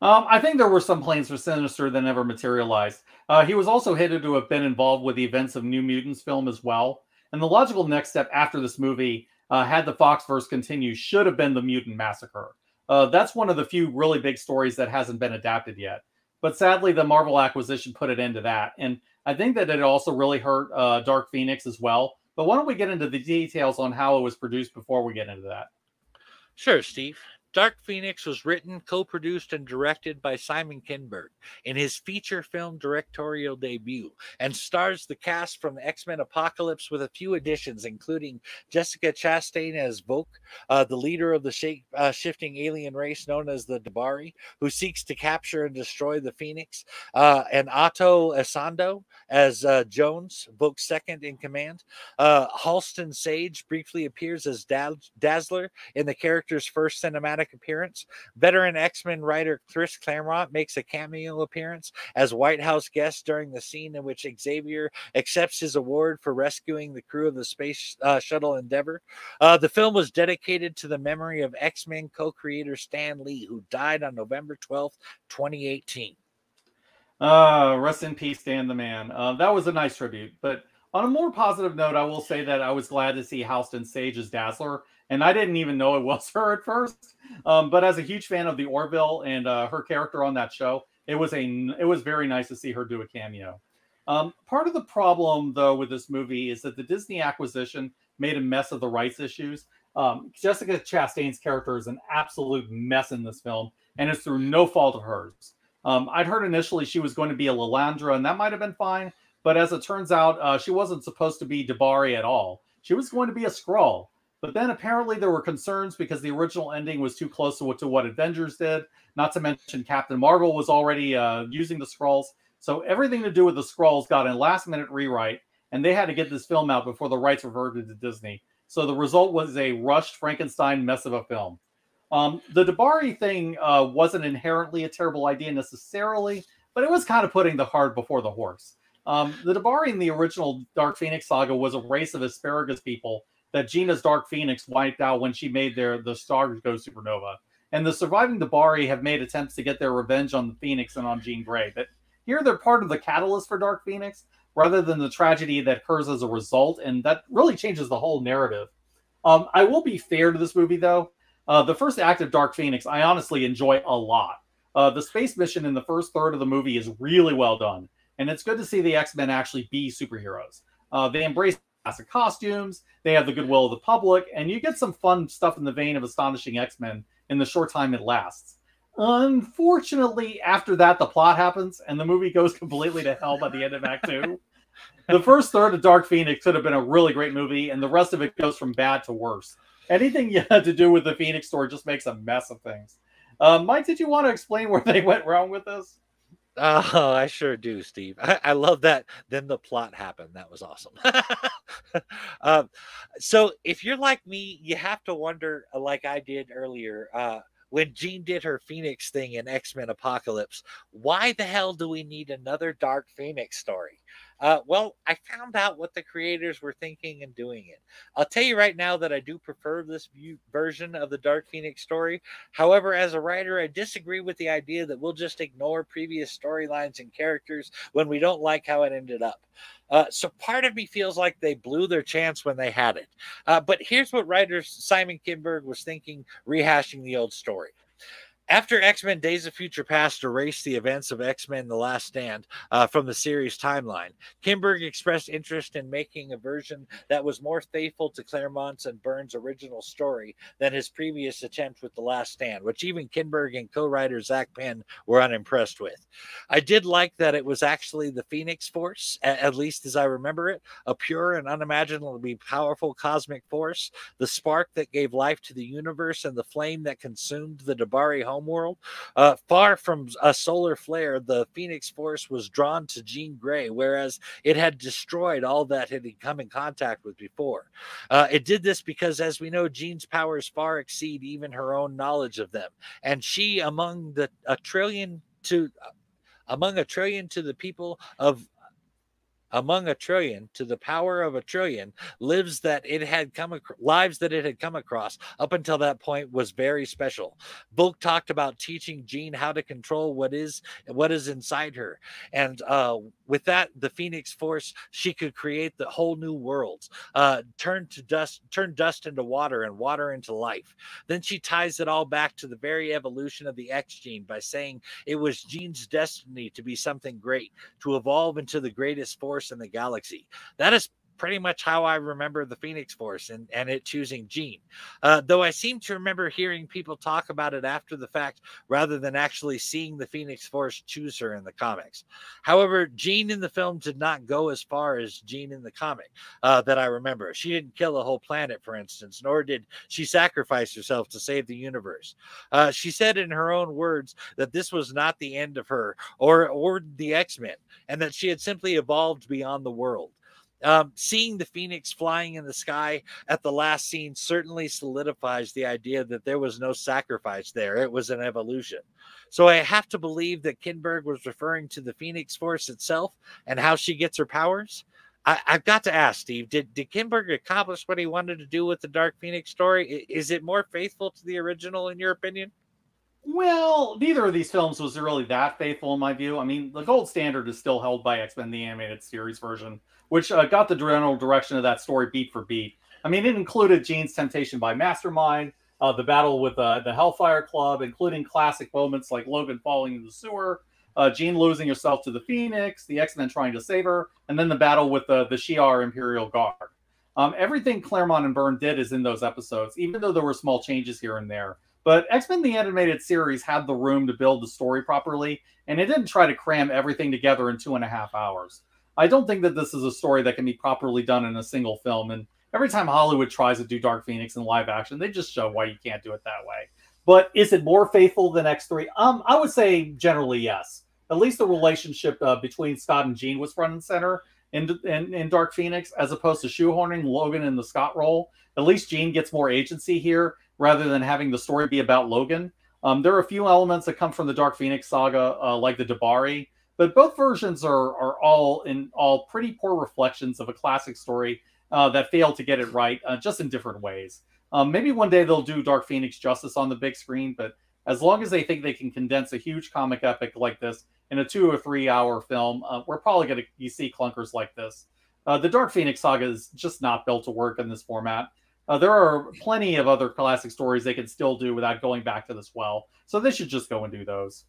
Um, I think there were some plans for Sinister that never materialized. Uh, he was also hated to have been involved with the events of New Mutants film as well. And the logical next step after this movie, uh, had the Foxverse continue, should have been the Mutant Massacre. Uh, that's one of the few really big stories that hasn't been adapted yet. But sadly, the Marvel acquisition put it into that. And I think that it also really hurt uh, Dark Phoenix as well. But why don't we get into the details on how it was produced before we get into that? Sure, Steve. Dark Phoenix was written, co produced, and directed by Simon Kinberg in his feature film directorial debut and stars the cast from X Men Apocalypse with a few additions, including Jessica Chastain as Vuk, uh, the leader of the shape, uh, shifting alien race known as the D'Bari, who seeks to capture and destroy the Phoenix, uh, and Ato Essandoh as uh, Jones, Vuk's second in command. Uh, Halston Sage briefly appears as Dazzler in the character's first cinematic appearance. Veteran X Men writer Chris Claremont makes a cameo appearance as White House guest during the scene in which Xavier accepts his award for rescuing the crew of the space uh, shuttle Endeavour. Uh, the film was dedicated to the memory of X Men co creator Stan Lee, who died on November 12th, 2018. Uh, rest in peace, Stan the man. Uh, that was a nice tribute. But on a more positive note, I will say that I was glad to see Halston Sage as Dazzler and I didn't even know it was <laughs> her at first. Um, but as a huge fan of the Orville and uh, her character on that show, it was a it was very nice to see her do a cameo. Um, part of the problem, though, with this movie is that the Disney acquisition made a mess of the rights issues. Um, Jessica Chastain's character is an absolute mess in this film, and it's through no fault of hers. Um, I'd heard initially she was going to be a Lilandra, and that might have been fine, but as it turns out, uh, she wasn't supposed to be D'Bari at all. She was going to be a Skrull. But then apparently there were concerns because the original ending was too close to what, to what Avengers did. Not to mention Captain Marvel was already uh, using the Skrulls. So everything to do with the Skrulls got a last minute rewrite, and they had to get this film out before the rights reverted to Disney. So the result was a rushed Frankenstein mess of a film. Um, the D'Bari thing uh, wasn't inherently a terrible idea necessarily, but it was kind of putting the cart before the horse. Um, the D'Bari in the original Dark Phoenix saga was a race of asparagus people that Gina's Dark Phoenix wiped out when she made their the stars go supernova. And the surviving D'Bari have made attempts to get their revenge on the Phoenix and on Jean Grey. But here they're part of the catalyst for Dark Phoenix rather than the tragedy that occurs as a result. And that really changes the whole narrative. Um, I will be fair to this movie, though. Uh, the first act of Dark Phoenix, I honestly enjoy a lot. Uh, the space mission in the first third of the movie is really well done. And it's good to see the X Men actually be superheroes. Uh, they embrace classic costumes. They have the goodwill of the public, and you get some fun stuff in the vein of Astonishing X Men in the short time it lasts. Unfortunately, after that, the plot happens, and the movie goes <laughs> completely to hell by the end of Act Two. the first third of Dark Phoenix could have been a really great movie, and the rest of it goes from bad to worse. Anything <laughs> you had to do with the Phoenix story just makes a mess of things. Uh, Mike, did you want to explain where they went wrong with this? Oh, I sure do, Steve. I, I, love that. Then the plot happened. That was awesome. <laughs> um, so, if you're like me, you have to wonder, uh, like I did earlier, uh, when Jean did her Phoenix thing in X Men Apocalypse, why the hell do we need another Dark Phoenix story? Uh, well, I found out what the creators were thinking and doing it. I'll tell you right now that I do prefer this view, version of the Dark Phoenix story. However, as a writer, I disagree with the idea that we'll just ignore previous storylines and characters when we don't like how it ended up. Uh, so part of me feels like they blew their chance when they had it. Uh, but here's what writer Simon Kinberg was thinking, rehashing the old story. After X Men Days of Future Past erased the events of X Men The Last Stand uh, from the series timeline, Kinberg expressed interest in making a version that was more faithful to Claremont's and Byrne's original story than his previous attempt with The Last Stand, which even Kinberg and co writer Zak Penn were unimpressed with. I did like that it was actually the Phoenix Force, at least as I remember it, a pure and unimaginably powerful cosmic force, the spark that gave life to the universe and the flame that consumed the D'Bari home homeworld. Uh, far from a solar flare, the Phoenix Force was drawn to Jean Grey, whereas it had destroyed all that it had come in contact with before. Uh, it did this because, as we know, Jean's powers far exceed even her own knowledge of them, and she, among the a trillion to among a trillion to the people of among a trillion to the power of a trillion lives that it had come ac- lives that it had come across up until that point was very special. Vuk talked about teaching Jean how to control what is what is inside her, and uh, with that, the Phoenix Force she could create the whole new worlds, uh, turn to dust, turn dust into water, and water into life. Then she ties it all back to the very evolution of the X gene by saying it was Jean's destiny to be something great, to evolve into the greatest force Force in the galaxy. That is pretty much how I remember the Phoenix Force and, and it choosing Jean. Uh, though I seem to remember hearing people talk about it after the fact rather than actually seeing the Phoenix Force choose her in the comics. However, Jean in the film did not go as far as Jean in the comic uh, that I remember. She didn't kill a whole planet, for instance, nor did she sacrifice herself to save the universe. Uh, she said in her own words that this was not the end of her or, or the X Men, and that she had simply evolved beyond the world. Um, seeing the phoenix flying in the sky at the last scene certainly solidifies the idea that there was no sacrifice there. It was an evolution. So I have to believe that Kinberg was referring to the Phoenix Force itself and how she gets her powers. I, have got to ask, Steve, did, did Kinberg accomplish what he wanted to do with the Dark Phoenix story? Is it more faithful to the original, in your opinion? Well, neither of these films was really that faithful in my view. I mean, the gold standard is still held by X Men the Animated Series version, which uh, got the general direction of that story beat for beat. I mean, it included Jean's temptation by Mastermind, uh, the battle with uh, the Hellfire Club, including classic moments like Logan falling in the sewer, uh, Jean losing herself to the Phoenix, the X Men trying to save her, and then the battle with the, the Shi'ar Imperial Guard. Um, everything Claremont and Byrne did is in those episodes, even though there were small changes here and there. But X Men the Animated Series had the room to build the story properly, and it didn't try to cram everything together in two and a half hours. I don't think that this is a story that can be properly done in a single film. And every time Hollywood tries to do Dark Phoenix in live action, they just show why you can't do it that way. But is it more faithful than X3? Um, I would say generally yes. At least the relationship uh, between Scott and Jean was front and center in, in, in Dark Phoenix, as opposed to shoehorning Logan in the Scott role. At least Jean gets more agency here rather than having the story be about Logan. Um, there are a few elements that come from the Dark Phoenix saga, uh, like the D'Bari, but both versions are are all in all pretty poor reflections of a classic story uh, that failed to get it right, uh, just in different ways. Um, maybe one day they'll do Dark Phoenix justice on the big screen, but as long as they think they can condense a huge comic epic like this in a two or three hour film, uh, we're probably going to see clunkers like this. Uh, the Dark Phoenix saga is just not built to work in this format. Uh, there are plenty of other classic stories they can still do without going back to this well. So they should just go and do those.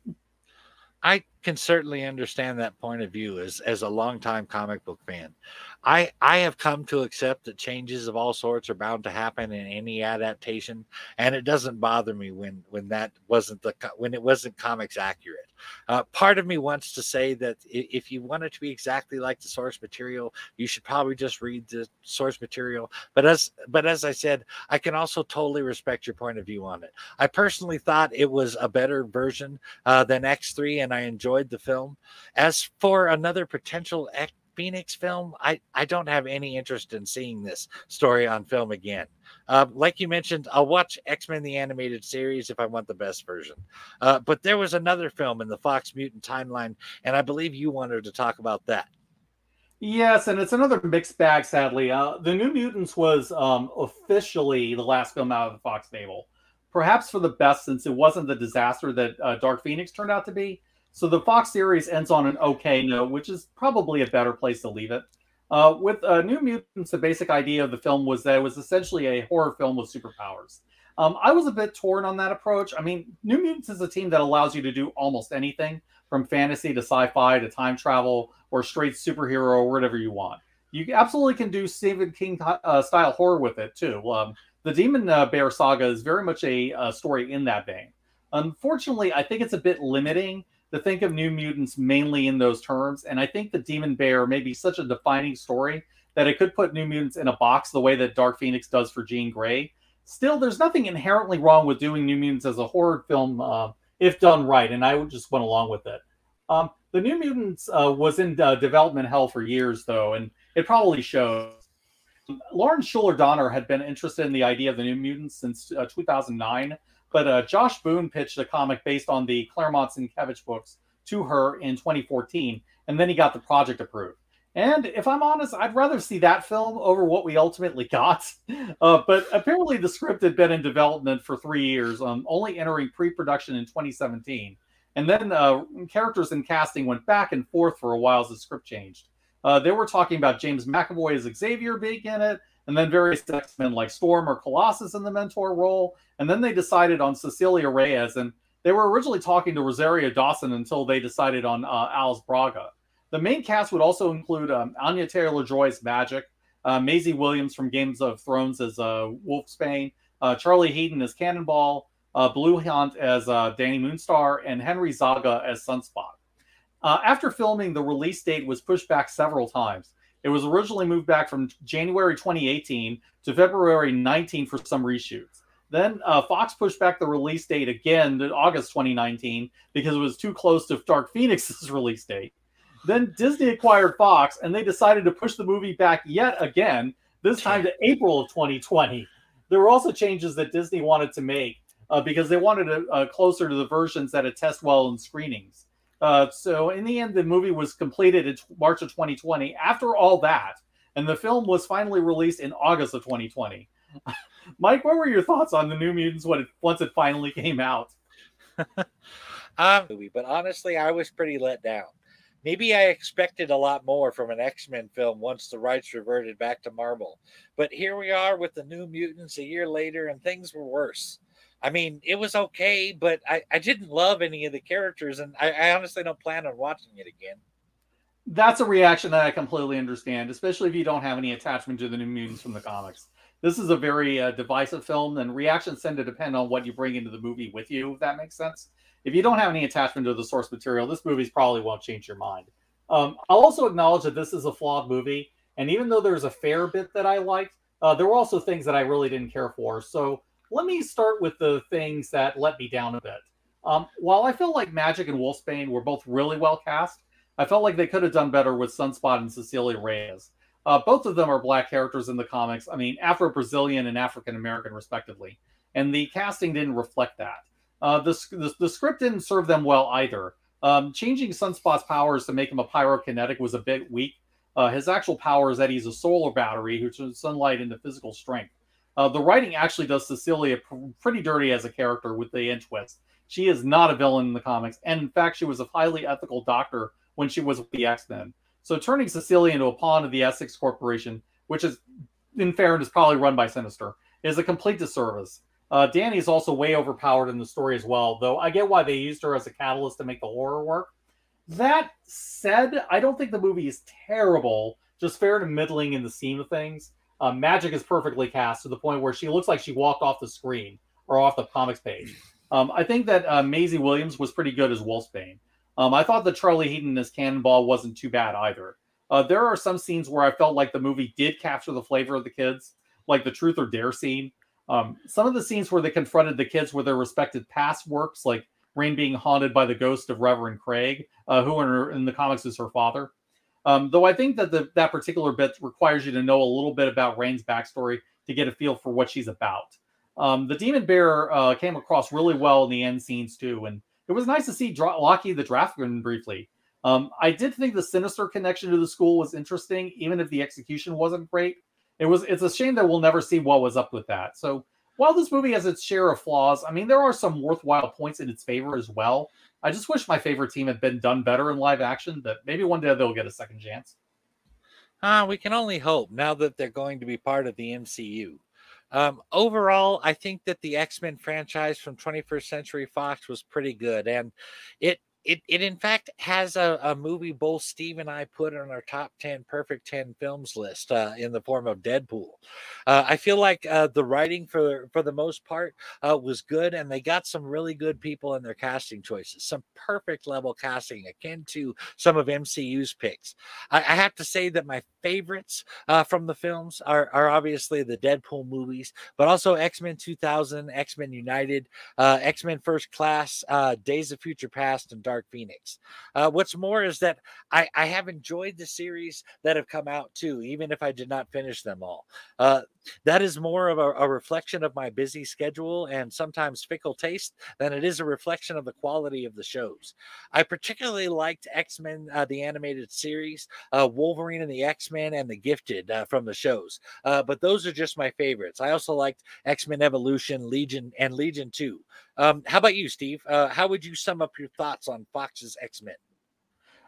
I can certainly understand that point of view as as a longtime comic book fan. I I have come to accept that changes of all sorts are bound to happen in any adaptation, and it doesn't bother me when when that wasn't the when it wasn't comics accurate. Uh, part of me wants to say that if you want it to be exactly like the source material, you should probably just read the source material. But as but as I said, I can also totally respect your point of view on it. I personally thought it was a better version uh, than X3, and I enjoyed the film. As for another potential X Phoenix film, I, I don't have any interest in seeing this story on film again. Uh, like you mentioned, I'll watch X Men the Animated Series if I want the best version. Uh, but there was another film in the Fox Mutant timeline, and I believe you wanted to talk about that. Yes, and it's another mixed bag, sadly. Uh, the New Mutants was um, officially the last film out of the Fox stable. Perhaps for the best, since it wasn't the disaster that uh, Dark Phoenix turned out to be. So the Fox series ends on an okay note, which is probably a better place to leave it. Uh, with uh, New Mutants, the basic idea of the film was that it was essentially a horror film with superpowers. Um, I was a bit torn on that approach. I mean, New Mutants is a team that allows you to do almost anything from fantasy to sci fi to time travel or straight superhero or whatever you want. You absolutely can do Stephen King uh, style horror with it too. Um, the Demon uh, Bear saga is very much a, a story in that vein. Unfortunately, I think it's a bit limiting to think of New Mutants mainly in those terms. And I think the Demon Bear may be such a defining story that it could put New Mutants in a box the way that Dark Phoenix does for Jean Grey. Still, there's nothing inherently wrong with doing New Mutants as a horror film uh, if done right, and I just went along with it. Um, the New Mutants uh, was in uh, development hell for years, though, and it probably shows. Lauren Shuler Donner had been interested in the idea of the New Mutants since uh, 2009, but uh, Josh Boone pitched a comic based on the Claremont Sienkiewicz books to her in 2014, and then he got the project approved. And if I'm honest, I'd rather see that film over what we ultimately got. <laughs> Uh, but apparently, the script had been in development for three years, um, only entering pre production in 2017. And then uh, characters and casting went back and forth for a while as the script changed. Uh, they were talking about James McAvoy as Xavier being in it, and then various X Men like Storm or Colossus in the mentor role. And then they decided on Cecilia Reyes, and they were originally talking to Rosario Dawson until they decided on uh, Alice Braga. The main cast would also include um, Anya Taylor Joy as Magik, uh, Maisie Williams from Games of Thrones as uh, Wolfsbane, uh, Charlie Heaton as Cannonball, uh, Blu Hunt as uh, Dani Moonstar, and Henry Zaga as Sunspot. Uh, after filming, the release date was pushed back several times. It was originally moved back from January 2018 to February 19 for some reshoots. Then uh, Fox pushed back the release date again to August 2019 because it was too close to Dark <laughs> Phoenix's release date. Then Disney acquired Fox and they decided to push the movie back yet again, this time to April of 2020. There were also changes that Disney wanted to make uh, because they wanted it uh, closer to the versions that had test well in screenings. Uh, so in the end, the movie was completed in March of 2020. After all that, and the film was finally released in August of 2020. <laughs> Mike, what were your thoughts on the New Mutants when it, once it finally came out? <laughs> um, but honestly, I was pretty let down. Maybe I expected a lot more from an X Men film once the rights reverted back to Marvel. But here we are with the New Mutants a year later, and things were worse. I mean, it was okay, but I, I didn't love any of the characters, and I, I honestly don't plan on watching it again. That's a reaction that I completely understand, especially if you don't have any attachment to the New Mutants from the comics. This is a very uh, divisive film, and reactions tend to depend on what you bring into the movie with you, if that makes sense. If you don't have any attachment to the source material, this movie probably won't change your mind. Um, I'll also acknowledge that this is a flawed movie, and even though there's a fair bit that I liked, uh, there were also things that I really didn't care for. So let me start with the things that let me down a bit. Um, while I feel like Magik and Wolfsbane were both really well cast, I felt like they could have done better with Sunspot and Cecilia Reyes. Uh, both of them are black characters in the comics. I mean, Afro Brazilian and African American, respectively. And the casting didn't reflect that. Uh, the, the, the, script didn't serve them well either. Um, changing Sunspot's powers to make him a pyrokinetic was a bit weak. Uh, his actual power is that he's a solar battery who turns sunlight into physical strength. Uh, the writing actually does Cecilia pretty dirty as a character with the end twist. She is not a villain in the comics, and in fact, she was a highly ethical doctor when she was with the X Men. So turning Cecilia into a pawn of the Essex Corporation, which is, in fairness, probably run by Sinister, is a complete disservice. Uh, Dani is also way overpowered in the story as well, though I get why they used her as a catalyst to make the horror work. That said, I don't think the movie is terrible, just fair to middling in the scheme of things. Uh, Magik is perfectly cast to the point where she looks like she walked off the screen or off the comics page. Um, I think that uh, Maisie Williams was pretty good as Wolfsbane. Um, I thought that Charlie Heaton as Cannonball wasn't too bad either. Uh, there are some scenes where I felt like the movie did capture the flavor of the kids, like the Truth or Dare scene. Um, some of the scenes where they confronted the kids with their respected past works, like Rahne being haunted by the ghost of Reverend Craig, uh, who in, her, in the comics is her father. Um, though I think that the, that particular bit requires you to know a little bit about Rahne's backstory to get a feel for what she's about. Um, the Demon Bear uh, came across really well in the end scenes too, and it was nice to see Dra- Lockheed the Draftman briefly. Um, I did think the Sinister connection to the school was interesting, even if the execution wasn't great. It was. It's a shame that we'll never see what was up with that. So while this movie has its share of flaws, I mean there are some worthwhile points in its favor as well. I just wish my favorite team had been done better in live action, but maybe one day they'll get a second chance. Uh, we can only hope now that they're going to be part of the MCU. Um, overall, I think that the X Men franchise from 21st Century Fox was pretty good, and it it, it in fact has a, a movie both Steve and I put on our top 10 perfect 10 films list uh, in the form of Deadpool. Uh, I feel like uh, the writing for for the most part uh, was good, and they got some really good people in their casting choices, some perfect level casting akin to some of MCU's picks. I, I have to say that my favorites uh, from the films are, are obviously the Deadpool movies, but also X Men 2000, X Men United, uh, X Men First Class, Days of Future Past, and Dark Dark Phoenix. Uh, what's more is that I, I have enjoyed the series that have come out too, even if I did not finish them all. Uh, that is more of a, a, reflection of my busy schedule and sometimes fickle taste than it is a reflection of the quality of the shows. I particularly liked X Men, uh, the animated series, uh, Wolverine and the X Men, and The Gifted uh, from the shows. Uh, but those are just my favorites. I also liked X Men Evolution, Legion, and Legion 2. Um, how about you, Steve? Uh, how would you sum up your thoughts on Fox's X Men?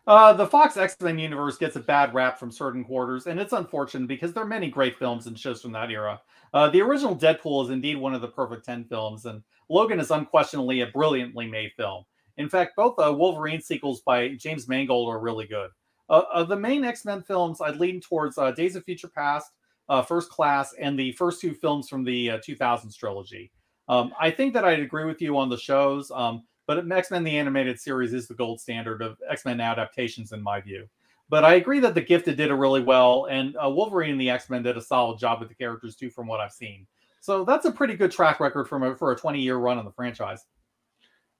Uh, the Fox X Men universe gets a bad rap from certain quarters, and it's unfortunate because there are many great films and shows from that era. Uh, the original Deadpool is indeed one of the perfect 10 films, and Logan is unquestionably a brilliantly made film. In fact, both uh, Wolverine sequels by James Mangold are really good. Uh, of the main X Men films, I'd lean towards uh, Days of Future Past, uh, First Class, and the first two films from the 2000s trilogy. Um, I think that I'd agree with you on the shows. Um, but X Men the Animated Series is the gold standard of X Men adaptations, in my view. But I agree that The Gifted did it really well, and uh, Wolverine and the X Men did a solid job with the characters too, from what I've seen. So that's a pretty good track record from a, for a 20 year run on the franchise.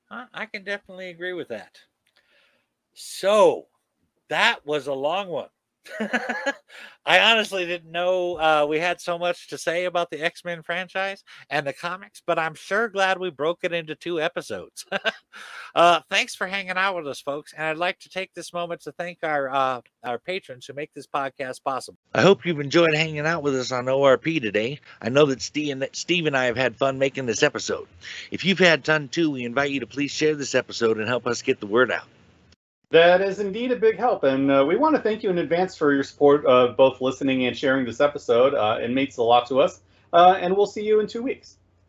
I can definitely agree with that. So that was a long one. <laughs> I honestly didn't know uh, we had so much to say about the X Men franchise and the comics, but I'm sure glad we broke it into two episodes. <laughs> uh, thanks for hanging out with us, folks. And I'd like to take this moment to thank our uh, our patrons who make this podcast possible. I hope you've enjoyed hanging out with us on ORP today. I know that Steve and, Steve and I have had fun making this episode. If you've had fun too, we invite you to please share this episode and help us get the word out. That is indeed a big help, and uh, we want to thank you in advance for your support of both listening and sharing this episode. Uh, it means a lot to us, uh, and we'll see you in two weeks.